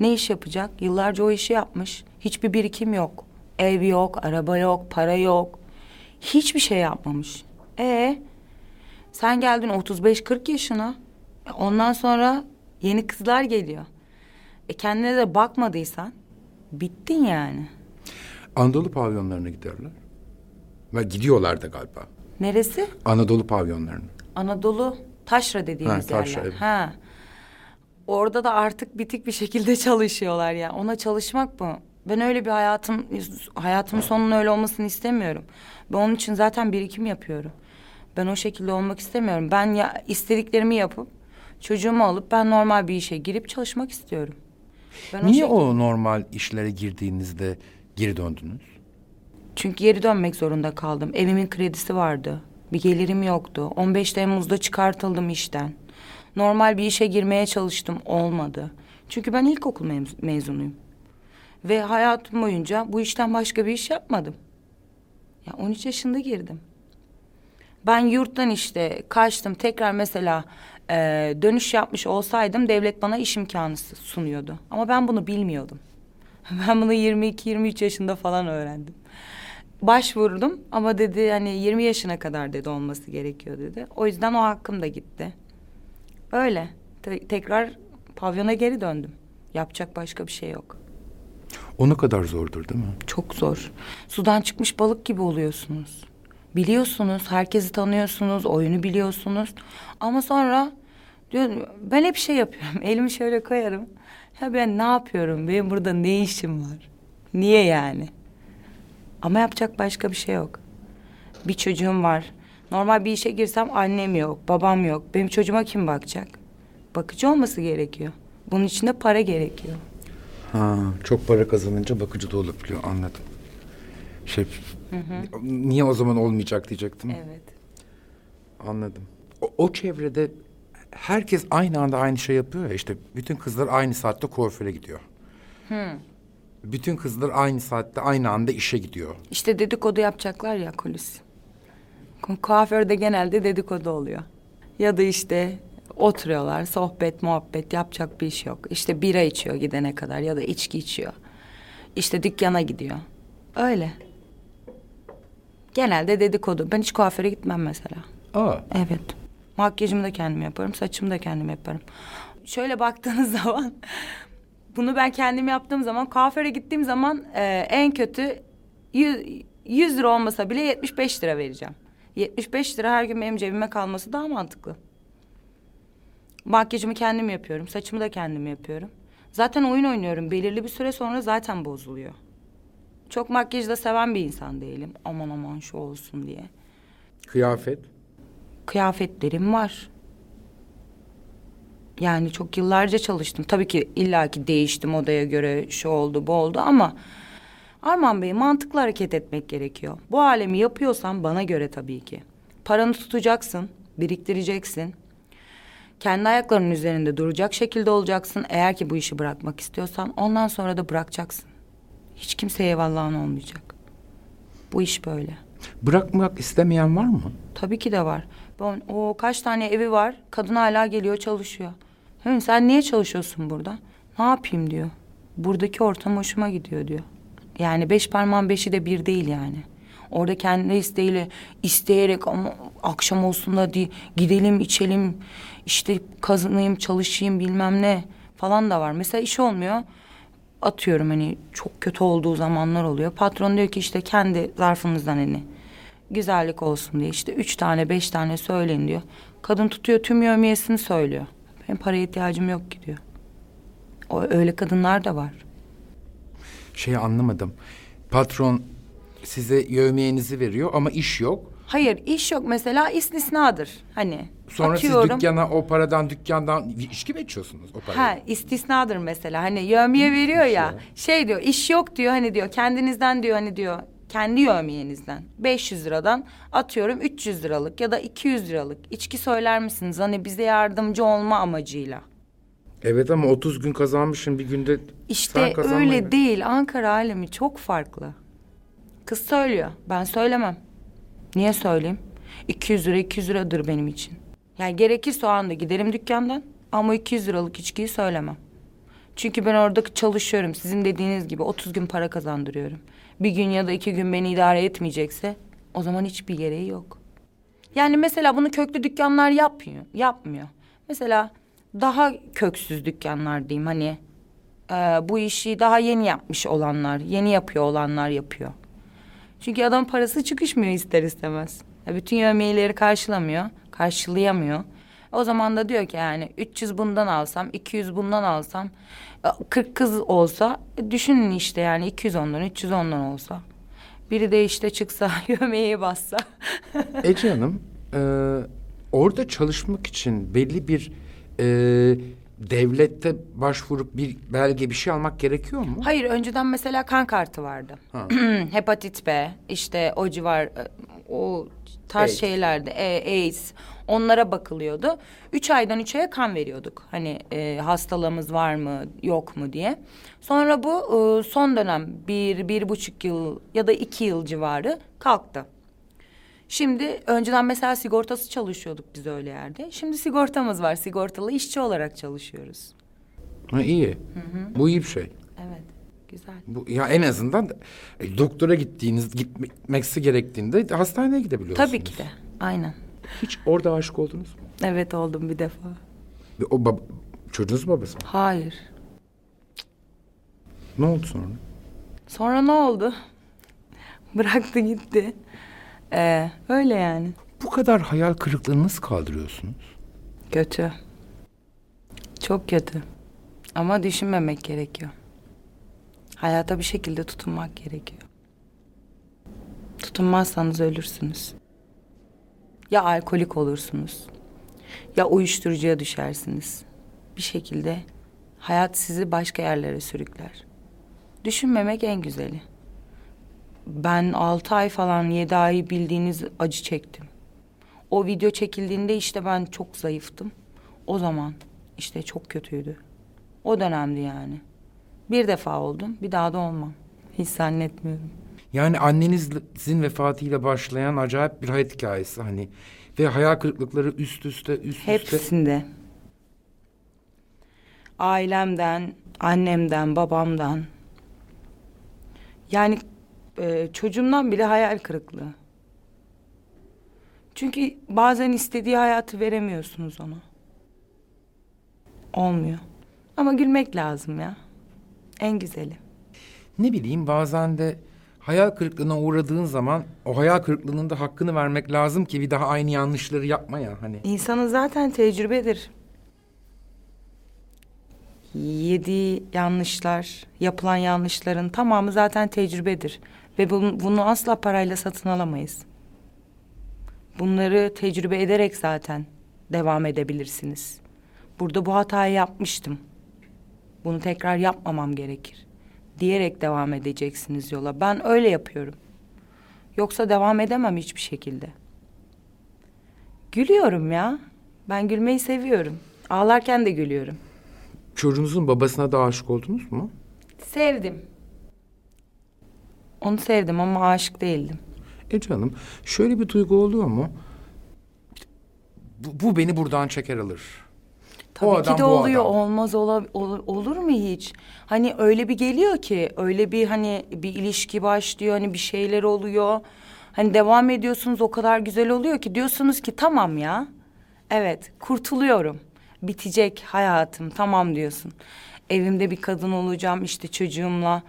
Ne iş yapacak? Yıllarca o işi yapmış. Hiçbir birikim yok. Ev yok, araba yok, para yok. Hiçbir şey yapmamış. E sen geldin 35-40 yaşına. E, Ondan sonra yeni kızlar geliyor. E kendine de bakmadıysan bittin yani. Anadolu pavyonlarına giderler. Ve gidiyorlar da galiba. Neresi? Anadolu pavyonlarına. Anadolu taşra dediğimiz Ha, taşra, yerler. evet. Ha. Orada da artık bitik bir şekilde (laughs) çalışıyorlar ya. Ona çalışmak mı? Ben öyle bir hayatım hayatımın sonunun öyle olmasını istemiyorum. Ben onun için zaten birikim yapıyorum. Ben o şekilde olmak istemiyorum. Ben ya istediklerimi yapıp çocuğumu alıp ben normal bir işe girip çalışmak istiyorum. Ben Niye şekil- o normal işlere girdiğinizde geri döndünüz? Çünkü geri dönmek zorunda kaldım. Evimin kredisi vardı. Bir gelirim yoktu. 15 Temmuz'da çıkartıldım işten. Normal bir işe girmeye çalıştım. Olmadı. Çünkü ben ilkokul mez- mezunuyum. Ve hayatım boyunca bu işten başka bir iş yapmadım. Ya 13 yaşında girdim. Ben yurttan işte kaçtım. Tekrar mesela e, dönüş yapmış olsaydım devlet bana iş imkanı sunuyordu. Ama ben bunu bilmiyordum. (laughs) Ben bunu 22-23 yaşında falan öğrendim. Başvurdum ama dedi hani 20 yaşına kadar dedi olması gerekiyor dedi. O yüzden o hakkım da gitti. Öyle. Te- tekrar pavyona geri döndüm. Yapacak başka bir şey yok. O ne kadar zordur değil mi? Çok zor. Sudan çıkmış balık gibi oluyorsunuz. Biliyorsunuz, herkesi tanıyorsunuz, oyunu biliyorsunuz. Ama sonra diyorum ben hep şey yapıyorum. (laughs) Elimi şöyle koyarım. Ya ben ne yapıyorum? Benim burada ne işim var? Niye yani? Ama yapacak başka bir şey yok. Bir çocuğum var. Normal bir işe girsem annem yok, babam yok. Benim çocuğuma kim bakacak? Bakıcı olması gerekiyor. Bunun için de para gerekiyor. Ha, çok para kazanınca bakıcı da olabiliyor anladım. Şey, niye o zaman olmayacak diyecektim. Evet. Anladım. O, o çevrede herkes aynı anda aynı şey yapıyor ya işte bütün kızlar aynı saatte kuaföre gidiyor. Bütün kızlar aynı saatte aynı anda işe gidiyor. İşte dedikodu yapacaklar ya kulis. Ku- Kuaförde genelde dedikodu oluyor. Ya da işte oturuyorlar, sohbet, muhabbet yapacak bir iş yok. İşte bira içiyor gidene kadar ya da içki içiyor. İşte dükkana gidiyor. Öyle. Genelde dedikodu. Ben hiç kuaföre gitmem mesela. Aa, Evet. Makyajımı da kendim yaparım, saçımı da kendim yaparım. Şöyle baktığınız (laughs) zaman bunu ben kendim yaptığım zaman kuaföre gittiğim zaman e, en kötü 100, 100 lira olmasa bile 75 lira vereceğim. 75 lira her gün benim cebime kalması daha mantıklı. Makyajımı kendim yapıyorum. Saçımı da kendim yapıyorum. Zaten oyun oynuyorum. Belirli bir süre sonra zaten bozuluyor. Çok makyajı da seven bir insan değilim. Aman aman şu olsun diye. Kıyafet. Kıyafetlerim var. Yani çok yıllarca çalıştım. Tabii ki illaki değiştim odaya göre şu oldu bu oldu ama... Arman Bey mantıklı hareket etmek gerekiyor. Bu alemi yapıyorsan bana göre tabii ki. Paranı tutacaksın, biriktireceksin. Kendi ayaklarının üzerinde duracak şekilde olacaksın. Eğer ki bu işi bırakmak istiyorsan ondan sonra da bırakacaksın. Hiç kimseye eyvallahın olmayacak. Bu iş böyle. Bırakmak istemeyen var mı? Tabii ki de var. Ben, o kaç tane evi var. Kadın hala geliyor çalışıyor. Hı, sen niye çalışıyorsun burada? Ne yapayım diyor. Buradaki ortam hoşuma gidiyor diyor. Yani beş parmağın beşi de bir değil yani. Orada kendi isteğiyle isteyerek ama akşam olsun da di, gidelim içelim işte kazanayım çalışayım bilmem ne falan da var. Mesela iş olmuyor atıyorum hani çok kötü olduğu zamanlar oluyor. Patron diyor ki işte kendi zarfınızdan hani güzellik olsun diye işte üç tane beş tane söyleyin diyor. Kadın tutuyor tüm yövmiyesini söylüyor. Benim paraya ihtiyacım yok ki diyor. O öyle kadınlar da var. Şeyi anlamadım. Patron size yövmiyenizi veriyor ama iş yok. Hayır iş yok mesela istisnadır hani. Sonra atıyorum. siz dükkana o paradan dükkandan içki mi içiyorsunuz o parayı? Ha istisnadır mesela hani yövmiye veriyor ya ya? şey diyor iş yok diyor hani diyor kendinizden diyor hani diyor kendi yövmiyenizden 500 liradan atıyorum 300 liralık ya da 200 liralık içki söyler misiniz hani bize yardımcı olma amacıyla. Evet ama 30 gün kazanmışsın bir günde sen İşte kazanmayı- öyle değil Ankara alemi çok farklı. Kız söylüyor ben söylemem. Niye söyleyeyim? 200 lira 200 liradır benim için. Yani gerekirse o anda giderim dükkandan ama 200 liralık içkiyi söylemem. Çünkü ben orada çalışıyorum. Sizin dediğiniz gibi 30 gün para kazandırıyorum. Bir gün ya da iki gün beni idare etmeyecekse o zaman hiçbir gereği yok. Yani mesela bunu köklü dükkanlar yapmıyor. Yapmıyor. Mesela daha köksüz dükkanlar diyeyim hani e, bu işi daha yeni yapmış olanlar, yeni yapıyor olanlar yapıyor. Çünkü adam parası çıkışmıyor ister istemez. Ya bütün yövmiyeleri karşılamıyor, karşılayamıyor. O zaman da diyor ki yani 300 bundan alsam, 200 bundan alsam, e, 40 kız olsa e, düşünün işte yani 200 ondan, 300 ondan olsa. Biri de işte çıksa (laughs) yövmeyeye bassa. (laughs) Ece Hanım, e, orada çalışmak için belli bir e, devlette başvurup bir belge bir şey almak gerekiyor mu? Hayır önceden mesela kan kartı vardı. Ha. (clears throat) Hepatit B işte o civar e, o tarz AIDS. şeylerde e, AIDS onlara bakılıyordu. Üç aydan üç aya kan veriyorduk. Hani e, hastalığımız var mı yok mu diye. Sonra bu e, son dönem bir, bir buçuk yıl ya da iki yıl civarı kalktı. Şimdi önceden mesela sigortası çalışıyorduk biz öyle yerde. Şimdi sigortamız var. Sigortalı işçi olarak çalışıyoruz. Ha, iyi. Bu iyi bir şey. Evet. Güzel. Bu ya en azından e, doktora gittiğiniz gitmesi gerektiğinde hastaneye gidebiliyorsunuz. Tabii ki de. Aynen. Hiç orada aşık oldunuz mu? Evet oldum bir defa. Ve O bab çocuğunuz babası mı? Hayır. Ne oldu sonra? Sonra ne oldu? (laughs) Bıraktı gitti. Ee, öyle yani. Bu kadar hayal kırıklığını nasıl kaldırıyorsunuz? Kötü. Çok kötü. Ama düşünmemek gerekiyor. Hayata bir şekilde tutunmak gerekiyor. Tutunmazsanız ölürsünüz. Ya alkolik olursunuz. Ya uyuşturucuya düşersiniz. Bir şekilde hayat sizi başka yerlere sürükler. Düşünmemek en güzeli. Ben altı ay falan yedi ay bildiğiniz acı çektim. O video çekildiğinde işte ben çok zayıftım. O zaman işte çok kötüydü. O dönemdi yani. Bir defa oldum, bir daha da olmam. Hiç zannetmiyorum. Yani annenizin vefatıyla başlayan acayip bir hayat hikayesi hani ve hayal kırıklıkları üst üste üst üste. Hepsinde. Ailemden, annemden, babamdan. Yani e, çocuğumdan bile hayal kırıklığı. Çünkü bazen istediği hayatı veremiyorsunuz ona. Olmuyor. Ama gülmek lazım ya. En güzeli. Ne bileyim bazen de hayal kırıklığına uğradığın zaman o hayal kırıklığının da hakkını vermek lazım ki bir daha aynı yanlışları yapma ya hani. İnsanın zaten tecrübedir. yedi yanlışlar, yapılan yanlışların tamamı zaten tecrübedir. Ve bunu, asla parayla satın alamayız. Bunları tecrübe ederek zaten devam edebilirsiniz. Burada bu hatayı yapmıştım. Bunu tekrar yapmamam gerekir. Diyerek devam edeceksiniz yola. Ben öyle yapıyorum. Yoksa devam edemem hiçbir şekilde. Gülüyorum ya. Ben gülmeyi seviyorum. Ağlarken de gülüyorum. Çocuğunuzun babasına da aşık oldunuz mu? Sevdim. Onu sevdim ama aşık değildim. Ece Hanım şöyle bir duygu oluyor mu? Bu, bu beni buradan çeker alır. Tabii O adam ki de bu oluyor. adam. Olmaz ola, ol- olur mu hiç? Hani öyle bir geliyor ki öyle bir hani bir ilişki başlıyor hani bir şeyler oluyor. Hani devam ediyorsunuz o kadar güzel oluyor ki diyorsunuz ki tamam ya. Evet kurtuluyorum. Bitecek hayatım tamam diyorsun. Evimde bir kadın olacağım işte çocuğumla.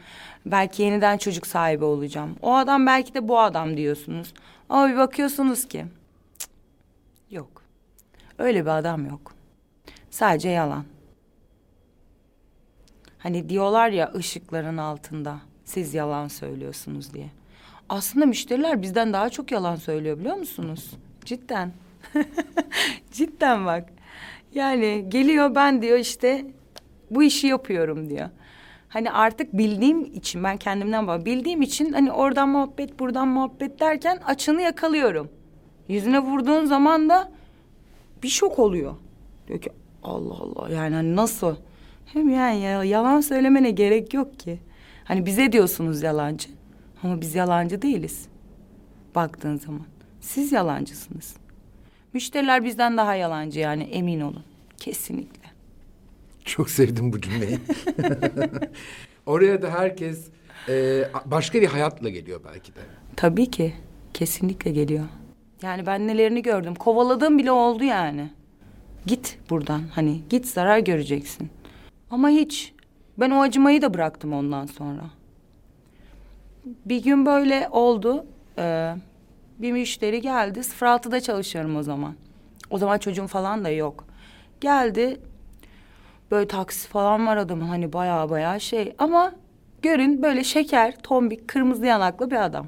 Belki yeniden çocuk sahibi olacağım. O adam belki de bu adam diyorsunuz. Ama bir bakıyorsunuz ki cık, yok. Öyle bir adam yok. Sadece yalan. Hani diyorlar ya ışıkların altında siz yalan söylüyorsunuz diye. Aslında müşteriler bizden daha çok yalan söylüyor biliyor musunuz? Cidden. (laughs) Cidden bak. Yani geliyor ben diyor işte bu işi yapıyorum diyor. Hani artık bildiğim için ben kendimden bak bildiğim için hani oradan muhabbet buradan muhabbet derken açını yakalıyorum. Yüzüne vurduğun zaman da bir şok oluyor. Diyor ki Allah Allah yani hani nasıl? Hem yani ya, yalan söylemene gerek yok ki. Hani bize diyorsunuz yalancı. Ama biz yalancı değiliz. Baktığın zaman. Siz yalancısınız. Müşteriler bizden daha yalancı yani emin olun. Kesinlikle. Çok sevdim bu cümleyi. (laughs) Oraya da herkes e, başka bir hayatla geliyor belki de. Tabii ki. Kesinlikle geliyor. Yani ben nelerini gördüm. Kovaladığım bile oldu yani. Git buradan. Hani git zarar göreceksin. Ama hiç. Ben o acımayı da bıraktım ondan sonra. Bir gün böyle oldu. Ee, bir müşteri geldi. 06'da çalışıyorum o zaman. O zaman çocuğum falan da yok. Geldi. Böyle taksi falan var adamın. Hani baya baya şey. Ama görün böyle şeker, tombik, kırmızı yanaklı bir adam.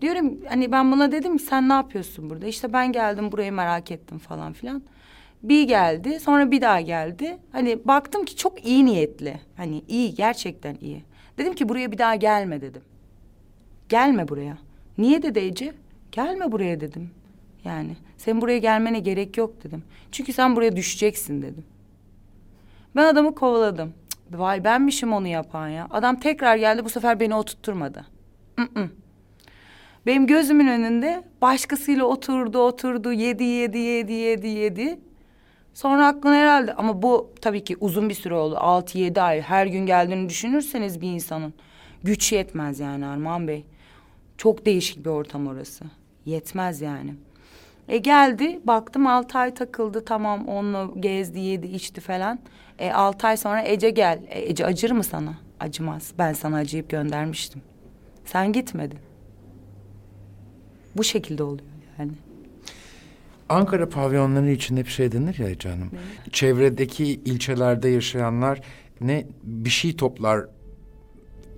Diyorum hani ben buna dedim ki sen ne yapıyorsun burada? İşte ben geldim burayı merak ettim falan filan. Bir geldi sonra bir daha geldi. Hani baktım ki çok iyi niyetli. Hani iyi gerçekten iyi. Dedim ki buraya bir daha gelme dedim. Gelme buraya. Niye dedi Ece? Gelme buraya dedim. Yani sen buraya gelmene gerek yok dedim. Çünkü sen buraya düşeceksin dedim. Ben adamı kovaladım. Cık, Vay benmişim onu yapan ya. Adam tekrar geldi bu sefer beni oturtturmadı. Mm-mm. Benim gözümün önünde başkasıyla oturdu oturdu yedi yedi yedi yedi yedi. Sonra aklına herhalde ama bu tabii ki uzun bir süre oldu. Altı yedi ay her gün geldiğini düşünürseniz bir insanın. Güç yetmez yani Armağan Bey. Çok değişik bir ortam orası. Yetmez yani. E geldi baktım altı ay takıldı tamam onunla gezdi yedi içti falan. E altı ay sonra Ece gel. E, Ece acır mı sana? Acımaz. Ben sana acıyıp göndermiştim. Sen gitmedin. Bu şekilde oluyor yani. Ankara pavyonları için hep şey denir ya Ece Hanım. Çevredeki ilçelerde yaşayanlar ne bir şey toplar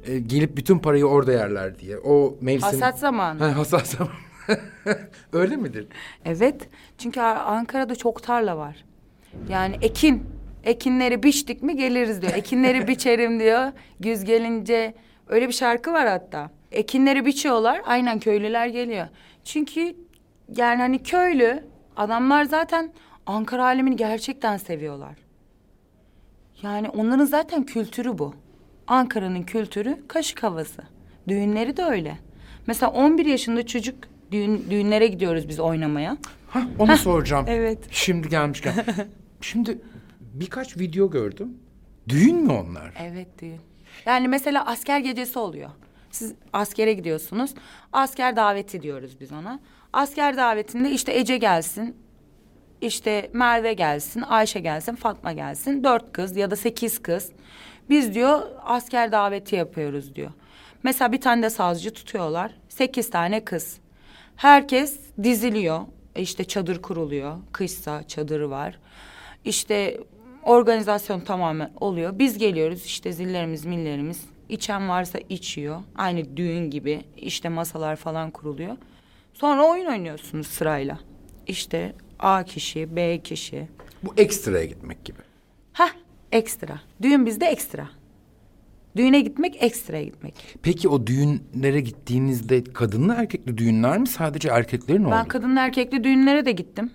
e, gelip bütün parayı orada yerler diye. O mevsim... Hasat zamanı. Ha, hasat zamanı. (laughs) Öyle midir? Evet. Çünkü Ar- Ankara'da çok tarla var. Yani ekin. Ekinleri biçtik mi geliriz diyor. Ekinleri (laughs) biçerim diyor. Güz gelince öyle bir şarkı var hatta. Ekinleri biçiyorlar. Aynen köylüler geliyor. Çünkü yani hani köylü adamlar zaten Ankara alemini gerçekten seviyorlar. Yani onların zaten kültürü bu. Ankara'nın kültürü kaşık havası. Düğünleri de öyle. Mesela 11 yaşında çocuk düğün, düğünlere gidiyoruz biz oynamaya. Ha, onu soracağım. evet. Şimdi gelmişken. (laughs) Şimdi birkaç video gördüm. Düğün mü onlar? Evet düğün. Yani mesela asker gecesi oluyor. Siz askere gidiyorsunuz. Asker daveti diyoruz biz ona. Asker davetinde işte Ece gelsin. işte Merve gelsin, Ayşe gelsin, Fatma gelsin. Dört kız ya da sekiz kız. Biz diyor asker daveti yapıyoruz diyor. Mesela bir tane de sazcı tutuyorlar. Sekiz tane kız. Herkes diziliyor. İşte çadır kuruluyor. Kışsa çadırı var. İşte Organizasyon tamamen oluyor. Biz geliyoruz işte zillerimiz millerimiz. İçen varsa içiyor. Aynı düğün gibi işte masalar falan kuruluyor. Sonra oyun oynuyorsunuz sırayla. İşte A kişi, B kişi. Bu ekstraya gitmek gibi. Hah ekstra. Düğün bizde ekstra. Düğüne gitmek ekstraya gitmek. Peki o düğünlere gittiğinizde kadınlı erkekli düğünler mi sadece erkeklerin Ben olduğu? kadınlı erkekli düğünlere de gittim.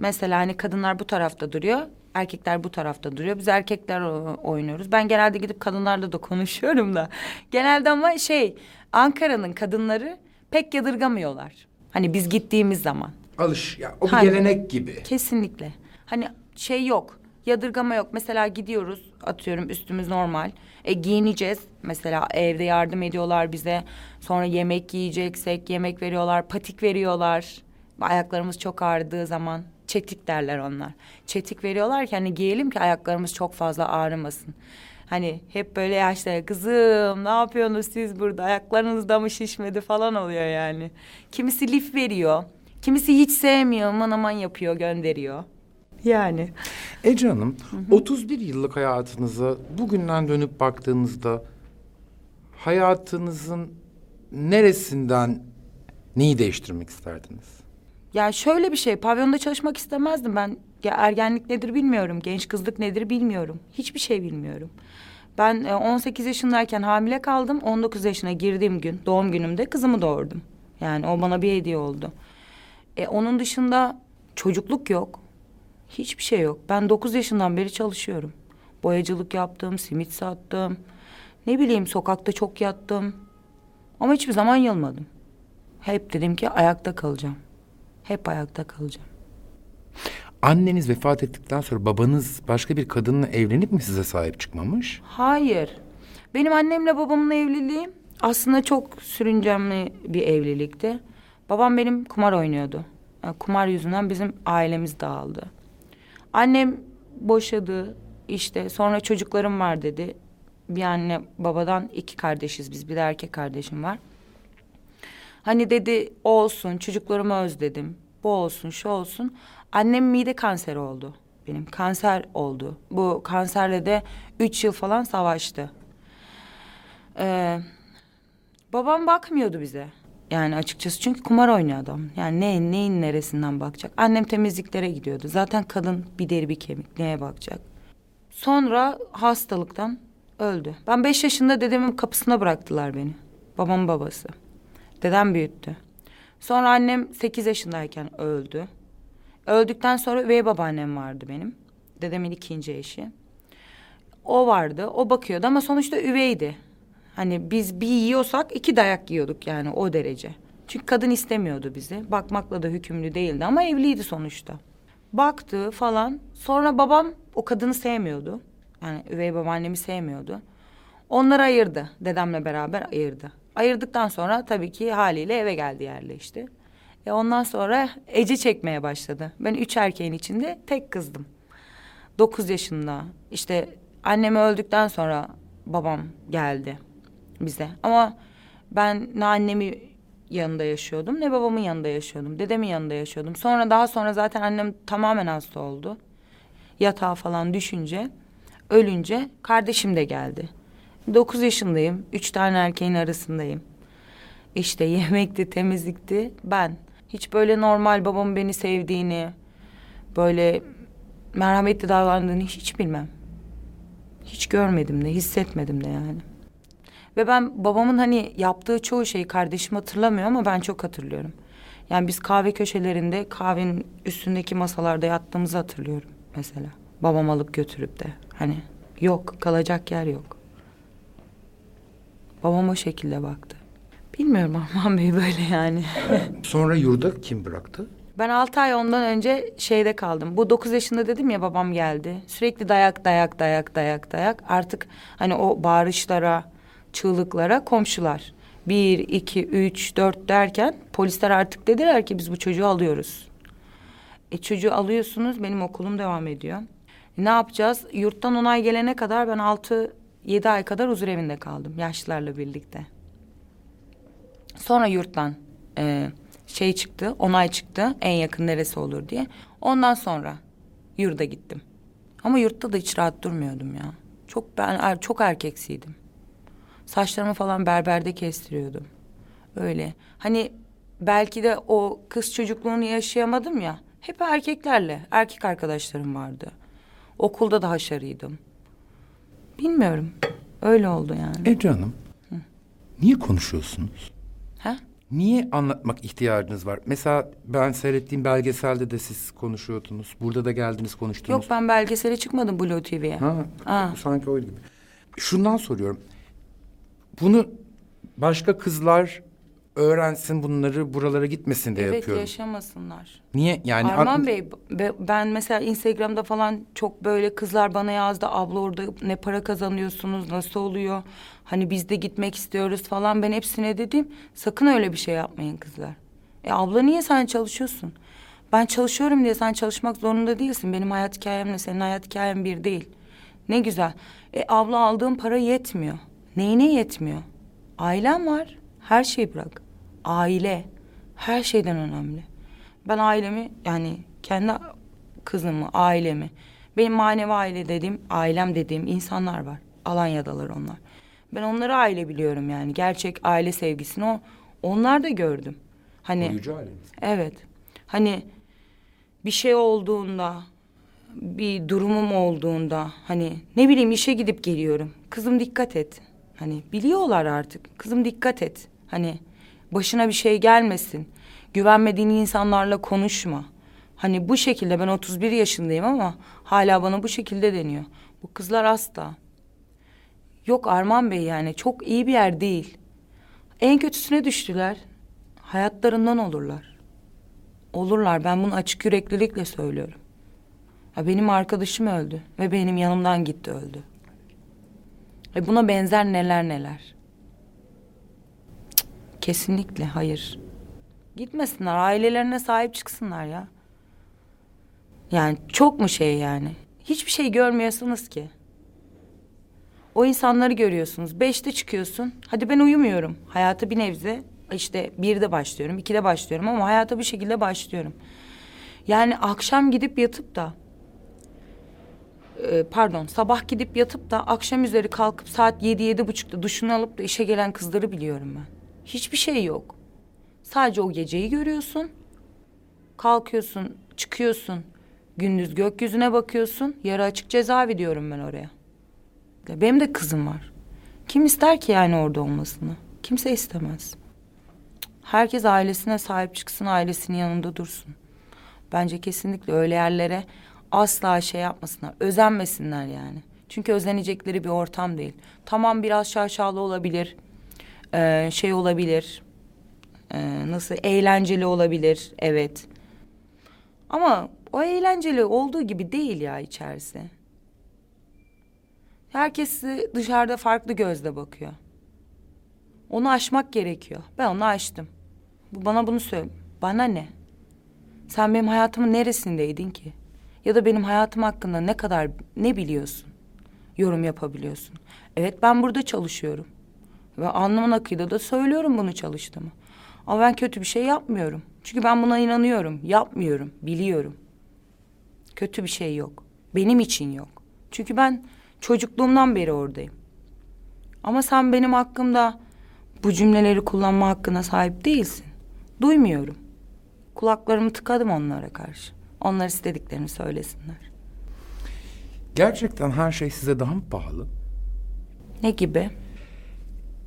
Mesela hani kadınlar bu tarafta duruyor. Erkekler bu tarafta duruyor. Biz erkekler oynuyoruz. Ben genelde gidip kadınlarla da (laughs) konuşuyorum da. Genelde ama şey Ankara'nın kadınları pek yadırgamıyorlar. Hani biz gittiğimiz zaman. Alış ya o bir Hani- gelenek gibi. Kesinlikle. Hani şey yok. Yadırgama yok. Mesela gidiyoruz atıyorum üstümüz normal. E giyineceğiz. Mesela evde yardım ediyorlar bize. Sonra yemek yiyeceksek yemek veriyorlar. Patik veriyorlar. Ayaklarımız çok ağrıdığı zaman. Çetik derler onlar. Çetik veriyorlar ki hani giyelim ki ayaklarımız çok fazla ağrımasın. Hani hep böyle yaşlara kızım ne yapıyorsunuz siz burada ayaklarınız da mı şişmedi falan oluyor yani. Kimisi lif veriyor. Kimisi hiç sevmiyor aman aman yapıyor gönderiyor. Yani. Ece Hanım 31 yıllık hayatınıza bugünden dönüp baktığınızda hayatınızın neresinden neyi değiştirmek isterdiniz? Ya şöyle bir şey pavyonda çalışmak istemezdim ben. Ya ergenlik nedir bilmiyorum. Genç kızlık nedir bilmiyorum. Hiçbir şey bilmiyorum. Ben e, 18 yaşındayken hamile kaldım. 19 yaşına girdiğim gün doğum günümde kızımı doğurdum. Yani o bana bir hediye oldu. E, onun dışında çocukluk yok. Hiçbir şey yok. Ben 9 yaşından beri çalışıyorum. Boyacılık yaptım, simit sattım. Ne bileyim sokakta çok yattım. Ama hiçbir zaman yılmadım. Hep dedim ki ayakta kalacağım. Hep ayakta kalacağım. Anneniz vefat ettikten sonra babanız başka bir kadınla evlenip mi size sahip çıkmamış? Hayır. Benim annemle babamın evliliği aslında çok sürüncemli bir evlilikti. Babam benim kumar oynuyordu. Yani kumar yüzünden bizim ailemiz dağıldı. Annem boşadı işte sonra çocuklarım var dedi. Bir anne babadan iki kardeşiz biz bir de erkek kardeşim var. Hani dedi o olsun çocuklarımı özledim. Bu olsun şu olsun. Annem mide kanseri oldu. Benim kanser oldu. Bu kanserle de üç yıl falan savaştı. Ee, babam bakmıyordu bize. Yani açıkçası çünkü kumar oynuyor adam. Yani ne, neyin neresinden bakacak? Annem temizliklere gidiyordu. Zaten kadın bir deri bir kemik. Neye bakacak? Sonra hastalıktan öldü. Ben beş yaşında dedemin kapısına bıraktılar beni. Babamın babası. Dedem büyüttü. Sonra annem sekiz yaşındayken öldü. Öldükten sonra üvey babaannem vardı benim. Dedemin ikinci eşi. O vardı, o bakıyordu ama sonuçta üveydi. Hani biz bir yiyorsak iki dayak yiyorduk yani o derece. Çünkü kadın istemiyordu bizi. Bakmakla da hükümlü değildi ama evliydi sonuçta. Baktı falan. Sonra babam o kadını sevmiyordu. Yani üvey babaannemi sevmiyordu. Onları ayırdı. Dedemle beraber ayırdı. Ayırdıktan sonra tabii ki haliyle eve geldi yerleşti. E ondan sonra Ece çekmeye başladı. Ben üç erkeğin içinde tek kızdım. Dokuz yaşında. İşte annem öldükten sonra babam geldi bize. Ama ben ne annemi yanında yaşıyordum ne babamın yanında yaşıyordum. Dedemin yanında yaşıyordum. Sonra daha sonra zaten annem tamamen hasta oldu. Yatağa falan düşünce, ölünce kardeşim de geldi. Dokuz yaşındayım. Üç tane erkeğin arasındayım. İşte (laughs) yemekti, temizlikti. Ben hiç böyle normal babamın beni sevdiğini, böyle merhametli davrandığını hiç bilmem. Hiç görmedim de, hissetmedim de yani. Ve ben babamın hani yaptığı çoğu şeyi kardeşim hatırlamıyor ama ben çok hatırlıyorum. Yani biz kahve köşelerinde kahvenin üstündeki masalarda yattığımızı hatırlıyorum mesela. Babam alıp götürüp de hani yok kalacak yer yok. Babam o şekilde baktı. Bilmiyorum Armağan Bey böyle yani. (laughs) Sonra yurda kim bıraktı? Ben altı ay ondan önce şeyde kaldım. Bu dokuz yaşında dedim ya babam geldi. Sürekli dayak dayak dayak dayak dayak. Artık hani o bağırışlara, çığlıklara komşular. Bir, iki, üç, dört derken polisler artık dediler ki biz bu çocuğu alıyoruz. E çocuğu alıyorsunuz benim okulum devam ediyor. Ne yapacağız? Yurttan onay gelene kadar ben altı, yedi ay kadar huzur evinde kaldım yaşlılarla birlikte. Sonra yurttan e, şey çıktı, onay çıktı en yakın neresi olur diye. Ondan sonra yurda gittim. Ama yurtta da hiç rahat durmuyordum ya. Çok ben er, çok erkeksiydim. Saçlarımı falan berberde kestiriyordum. Öyle. Hani belki de o kız çocukluğunu yaşayamadım ya. Hep erkeklerle, erkek arkadaşlarım vardı. Okulda da haşarıydım. Bilmiyorum. Öyle oldu yani. Ece Hanım, niye konuşuyorsunuz? Ha? Niye anlatmak ihtiyacınız var? Mesela ben seyrettiğim belgeselde de siz konuşuyordunuz. Burada da geldiniz konuştunuz. Yok ben belgesele çıkmadım Blue TV'ye. Ha, Ha. sanki öyle gibi. Şundan soruyorum. Bunu başka kızlar öğrensin bunları buralara gitmesin diye Evet yapıyorum. yaşamasınlar. Niye? Yani Arman an- Bey be- ben mesela Instagram'da falan çok böyle kızlar bana yazdı abla orada ne para kazanıyorsunuz nasıl oluyor hani biz de gitmek istiyoruz falan ben hepsine dedim sakın öyle bir şey yapmayın kızlar. E abla niye sen çalışıyorsun? Ben çalışıyorum diye sen çalışmak zorunda değilsin. Benim hayat hikayemle senin hayat hikayen bir değil. Ne güzel. E abla aldığım para yetmiyor. Neyine yetmiyor? Ailem var. Her şeyi bırak. Aile. Her şeyden önemli. Ben ailemi yani kendi kızımı, ailemi, benim manevi aile dediğim, ailem dediğim insanlar var. Alanya'dalar onlar. Ben onları aile biliyorum yani. Gerçek aile sevgisini o onlar da gördüm. Hani Koruyucu aileniz. Evet. Hani bir şey olduğunda, bir durumum olduğunda hani ne bileyim işe gidip geliyorum. Kızım dikkat et. Hani biliyorlar artık. Kızım dikkat et. Hani başına bir şey gelmesin. Güvenmediğin insanlarla konuşma. Hani bu şekilde ben 31 yaşındayım ama hala bana bu şekilde deniyor. Bu kızlar hasta. Yok Arman Bey yani çok iyi bir yer değil. En kötüsüne düştüler. Hayatlarından olurlar. Olurlar. Ben bunu açık yüreklilikle söylüyorum. Ya benim arkadaşım öldü ve benim yanımdan gitti öldü. Ve buna benzer neler neler. Kesinlikle hayır. Gitmesinler, ailelerine sahip çıksınlar ya. Yani çok mu şey yani? Hiçbir şey görmüyorsunuz ki. O insanları görüyorsunuz. Beşte çıkıyorsun. Hadi ben uyumuyorum. Hayata bir nebze işte birde başlıyorum, ikide başlıyorum ama hayata bir şekilde başlıyorum. Yani akşam gidip yatıp da e, pardon sabah gidip yatıp da akşam üzeri kalkıp saat yedi yedi buçukta duşunu alıp da işe gelen kızları biliyorum ben. Hiçbir şey yok. Sadece o geceyi görüyorsun. Kalkıyorsun, çıkıyorsun. Gündüz gökyüzüne bakıyorsun. Yarı açık cezaevi diyorum ben oraya. Ya Benim de kızım var. Kim ister ki yani orada olmasını? Kimse istemez. Herkes ailesine sahip çıksın, ailesinin yanında dursun. Bence kesinlikle öyle yerlere asla şey yapmasınlar, özenmesinler yani. Çünkü özenecekleri bir ortam değil. Tamam biraz şaşalı olabilir, ee, şey olabilir, ee, nasıl eğlenceli olabilir, evet. Ama o eğlenceli olduğu gibi değil ya içerisi. Herkes dışarıda farklı gözle bakıyor. Onu aşmak gerekiyor. Ben onu aştım. Bana bunu söyle. Bana ne? Sen benim hayatımın neresindeydin ki? Ya da benim hayatım hakkında ne kadar ne biliyorsun? Yorum yapabiliyorsun. Evet ben burada çalışıyorum. Ve alnımın akıyla da söylüyorum bunu çalıştığımı. Ama ben kötü bir şey yapmıyorum. Çünkü ben buna inanıyorum. Yapmıyorum. Biliyorum. Kötü bir şey yok. Benim için yok. Çünkü ben çocukluğumdan beri oradayım. Ama sen benim hakkımda bu cümleleri kullanma hakkına sahip değilsin. Duymuyorum. Kulaklarımı tıkadım onlara karşı. Onlar istediklerini söylesinler. Gerçekten her şey size daha mı pahalı? Ne gibi?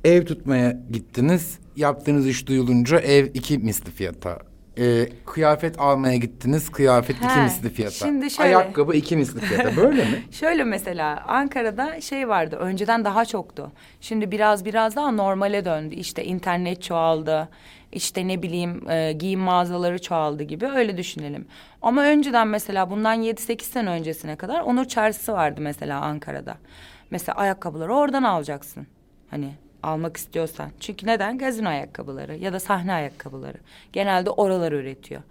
Ev tutmaya gittiniz. Yaptığınız iş duyulunca ev iki misli fiyata. Ee, kıyafet almaya gittiniz. Kıyafet iki He, misli fiyata. şimdi şöyle. Ayakkabı iki misli fiyata. Böyle mi? (laughs) Şöyle mesela Ankara'da şey vardı. Önceden daha çoktu. Şimdi biraz biraz daha normale döndü. İşte internet çoğaldı. İşte ne bileyim e, giyim mağazaları çoğaldı gibi öyle düşünelim. Ama önceden mesela bundan 7-8 sene öncesine kadar Onur Çarşısı vardı mesela Ankara'da. Mesela ayakkabıları oradan alacaksın. Hani almak istiyorsan. Çünkü neden? Gazino ayakkabıları ya da sahne ayakkabıları. Genelde oralar üretiyor.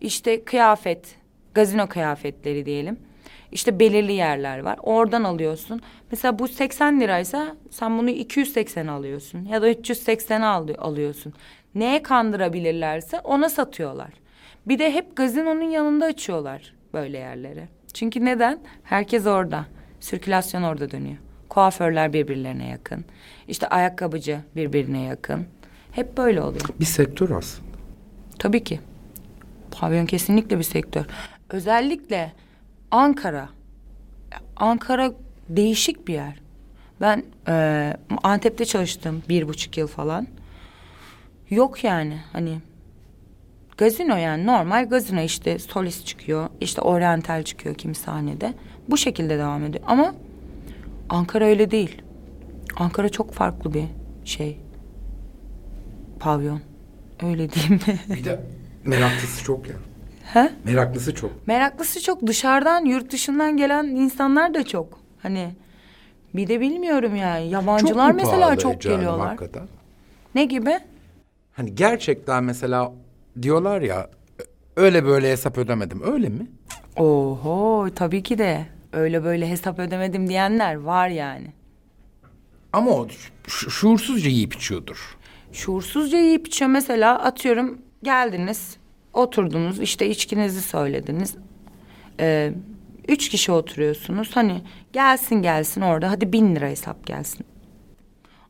İşte kıyafet, gazino kıyafetleri diyelim. İşte belirli yerler var. Oradan alıyorsun. Mesela bu 80 liraysa sen bunu 280 alıyorsun ya da 380 al alıyorsun. Neye kandırabilirlerse ona satıyorlar. Bir de hep gazinonun yanında açıyorlar böyle yerleri. Çünkü neden? Herkes orada. Sirkülasyon orada dönüyor. Kuaförler birbirlerine yakın. İşte ayakkabıcı birbirine yakın. Hep böyle oluyor. Bir sektör aslında. Tabii ki. Pavyon kesinlikle bir sektör. Özellikle Ankara. Ankara değişik bir yer. Ben eee, Antep'te çalıştım bir buçuk yıl falan. Yok yani hani gazino yani normal gazino işte solist çıkıyor işte oryantal çıkıyor kimi sahnede. Bu şekilde devam ediyor ama Ankara öyle değil. Ankara çok farklı bir şey. Pavyon. Öyle diyeyim mi? (laughs) Bir de meraklısı çok ya. He? Meraklısı çok. Meraklısı çok dışarıdan yurt dışından gelen insanlar da çok. Hani bir de bilmiyorum yani yabancılar mu mesela çok Ece Hanım geliyorlar. hakikaten? Ne gibi? Hani gerçekten mesela diyorlar ya öyle böyle hesap ödemedim. Öyle mi? Oho tabii ki de öyle böyle hesap ödemedim diyenler var yani. Ama o şuursuzca yiyip içiyordur. Şuursuzca yiyip içiyor mesela atıyorum geldiniz oturdunuz işte içkinizi söylediniz. Ee, üç kişi oturuyorsunuz hani gelsin gelsin orada hadi bin lira hesap gelsin.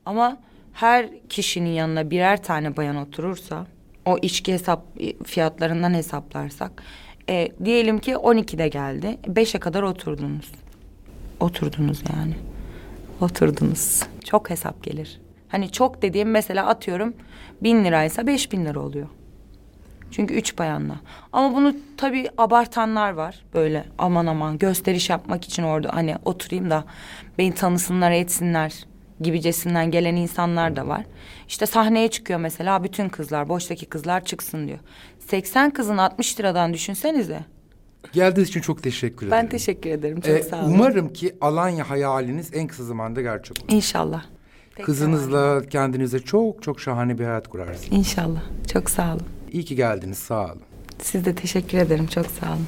Ama her kişinin yanına birer tane bayan oturursa o içki hesap fiyatlarından hesaplarsak e, diyelim ki 12'de geldi 5'e kadar oturdunuz. Oturdunuz yani. Oturdunuz. Çok hesap gelir. Hani çok dediğim mesela atıyorum bin liraysa beş bin lira oluyor. Çünkü üç bayanla. Ama bunu tabii abartanlar var. Böyle aman aman gösteriş yapmak için orada hani oturayım da beni tanısınlar etsinler gibicesinden gelen insanlar da var. İşte sahneye çıkıyor mesela bütün kızlar boştaki kızlar çıksın diyor. 80 kızın 60 liradan düşünsenize. Geldiğiniz için çok teşekkür ederim. Ben teşekkür ederim. Çok Ee, sağ olun. umarım ki Alanya hayaliniz en kısa zamanda gerçek olur. İnşallah. Kızınızla kendinize çok çok şahane bir hayat kurarsınız. İnşallah. Çok sağ olun. İyi ki geldiniz sağ olun. Siz de teşekkür ederim. Çok sağ olun.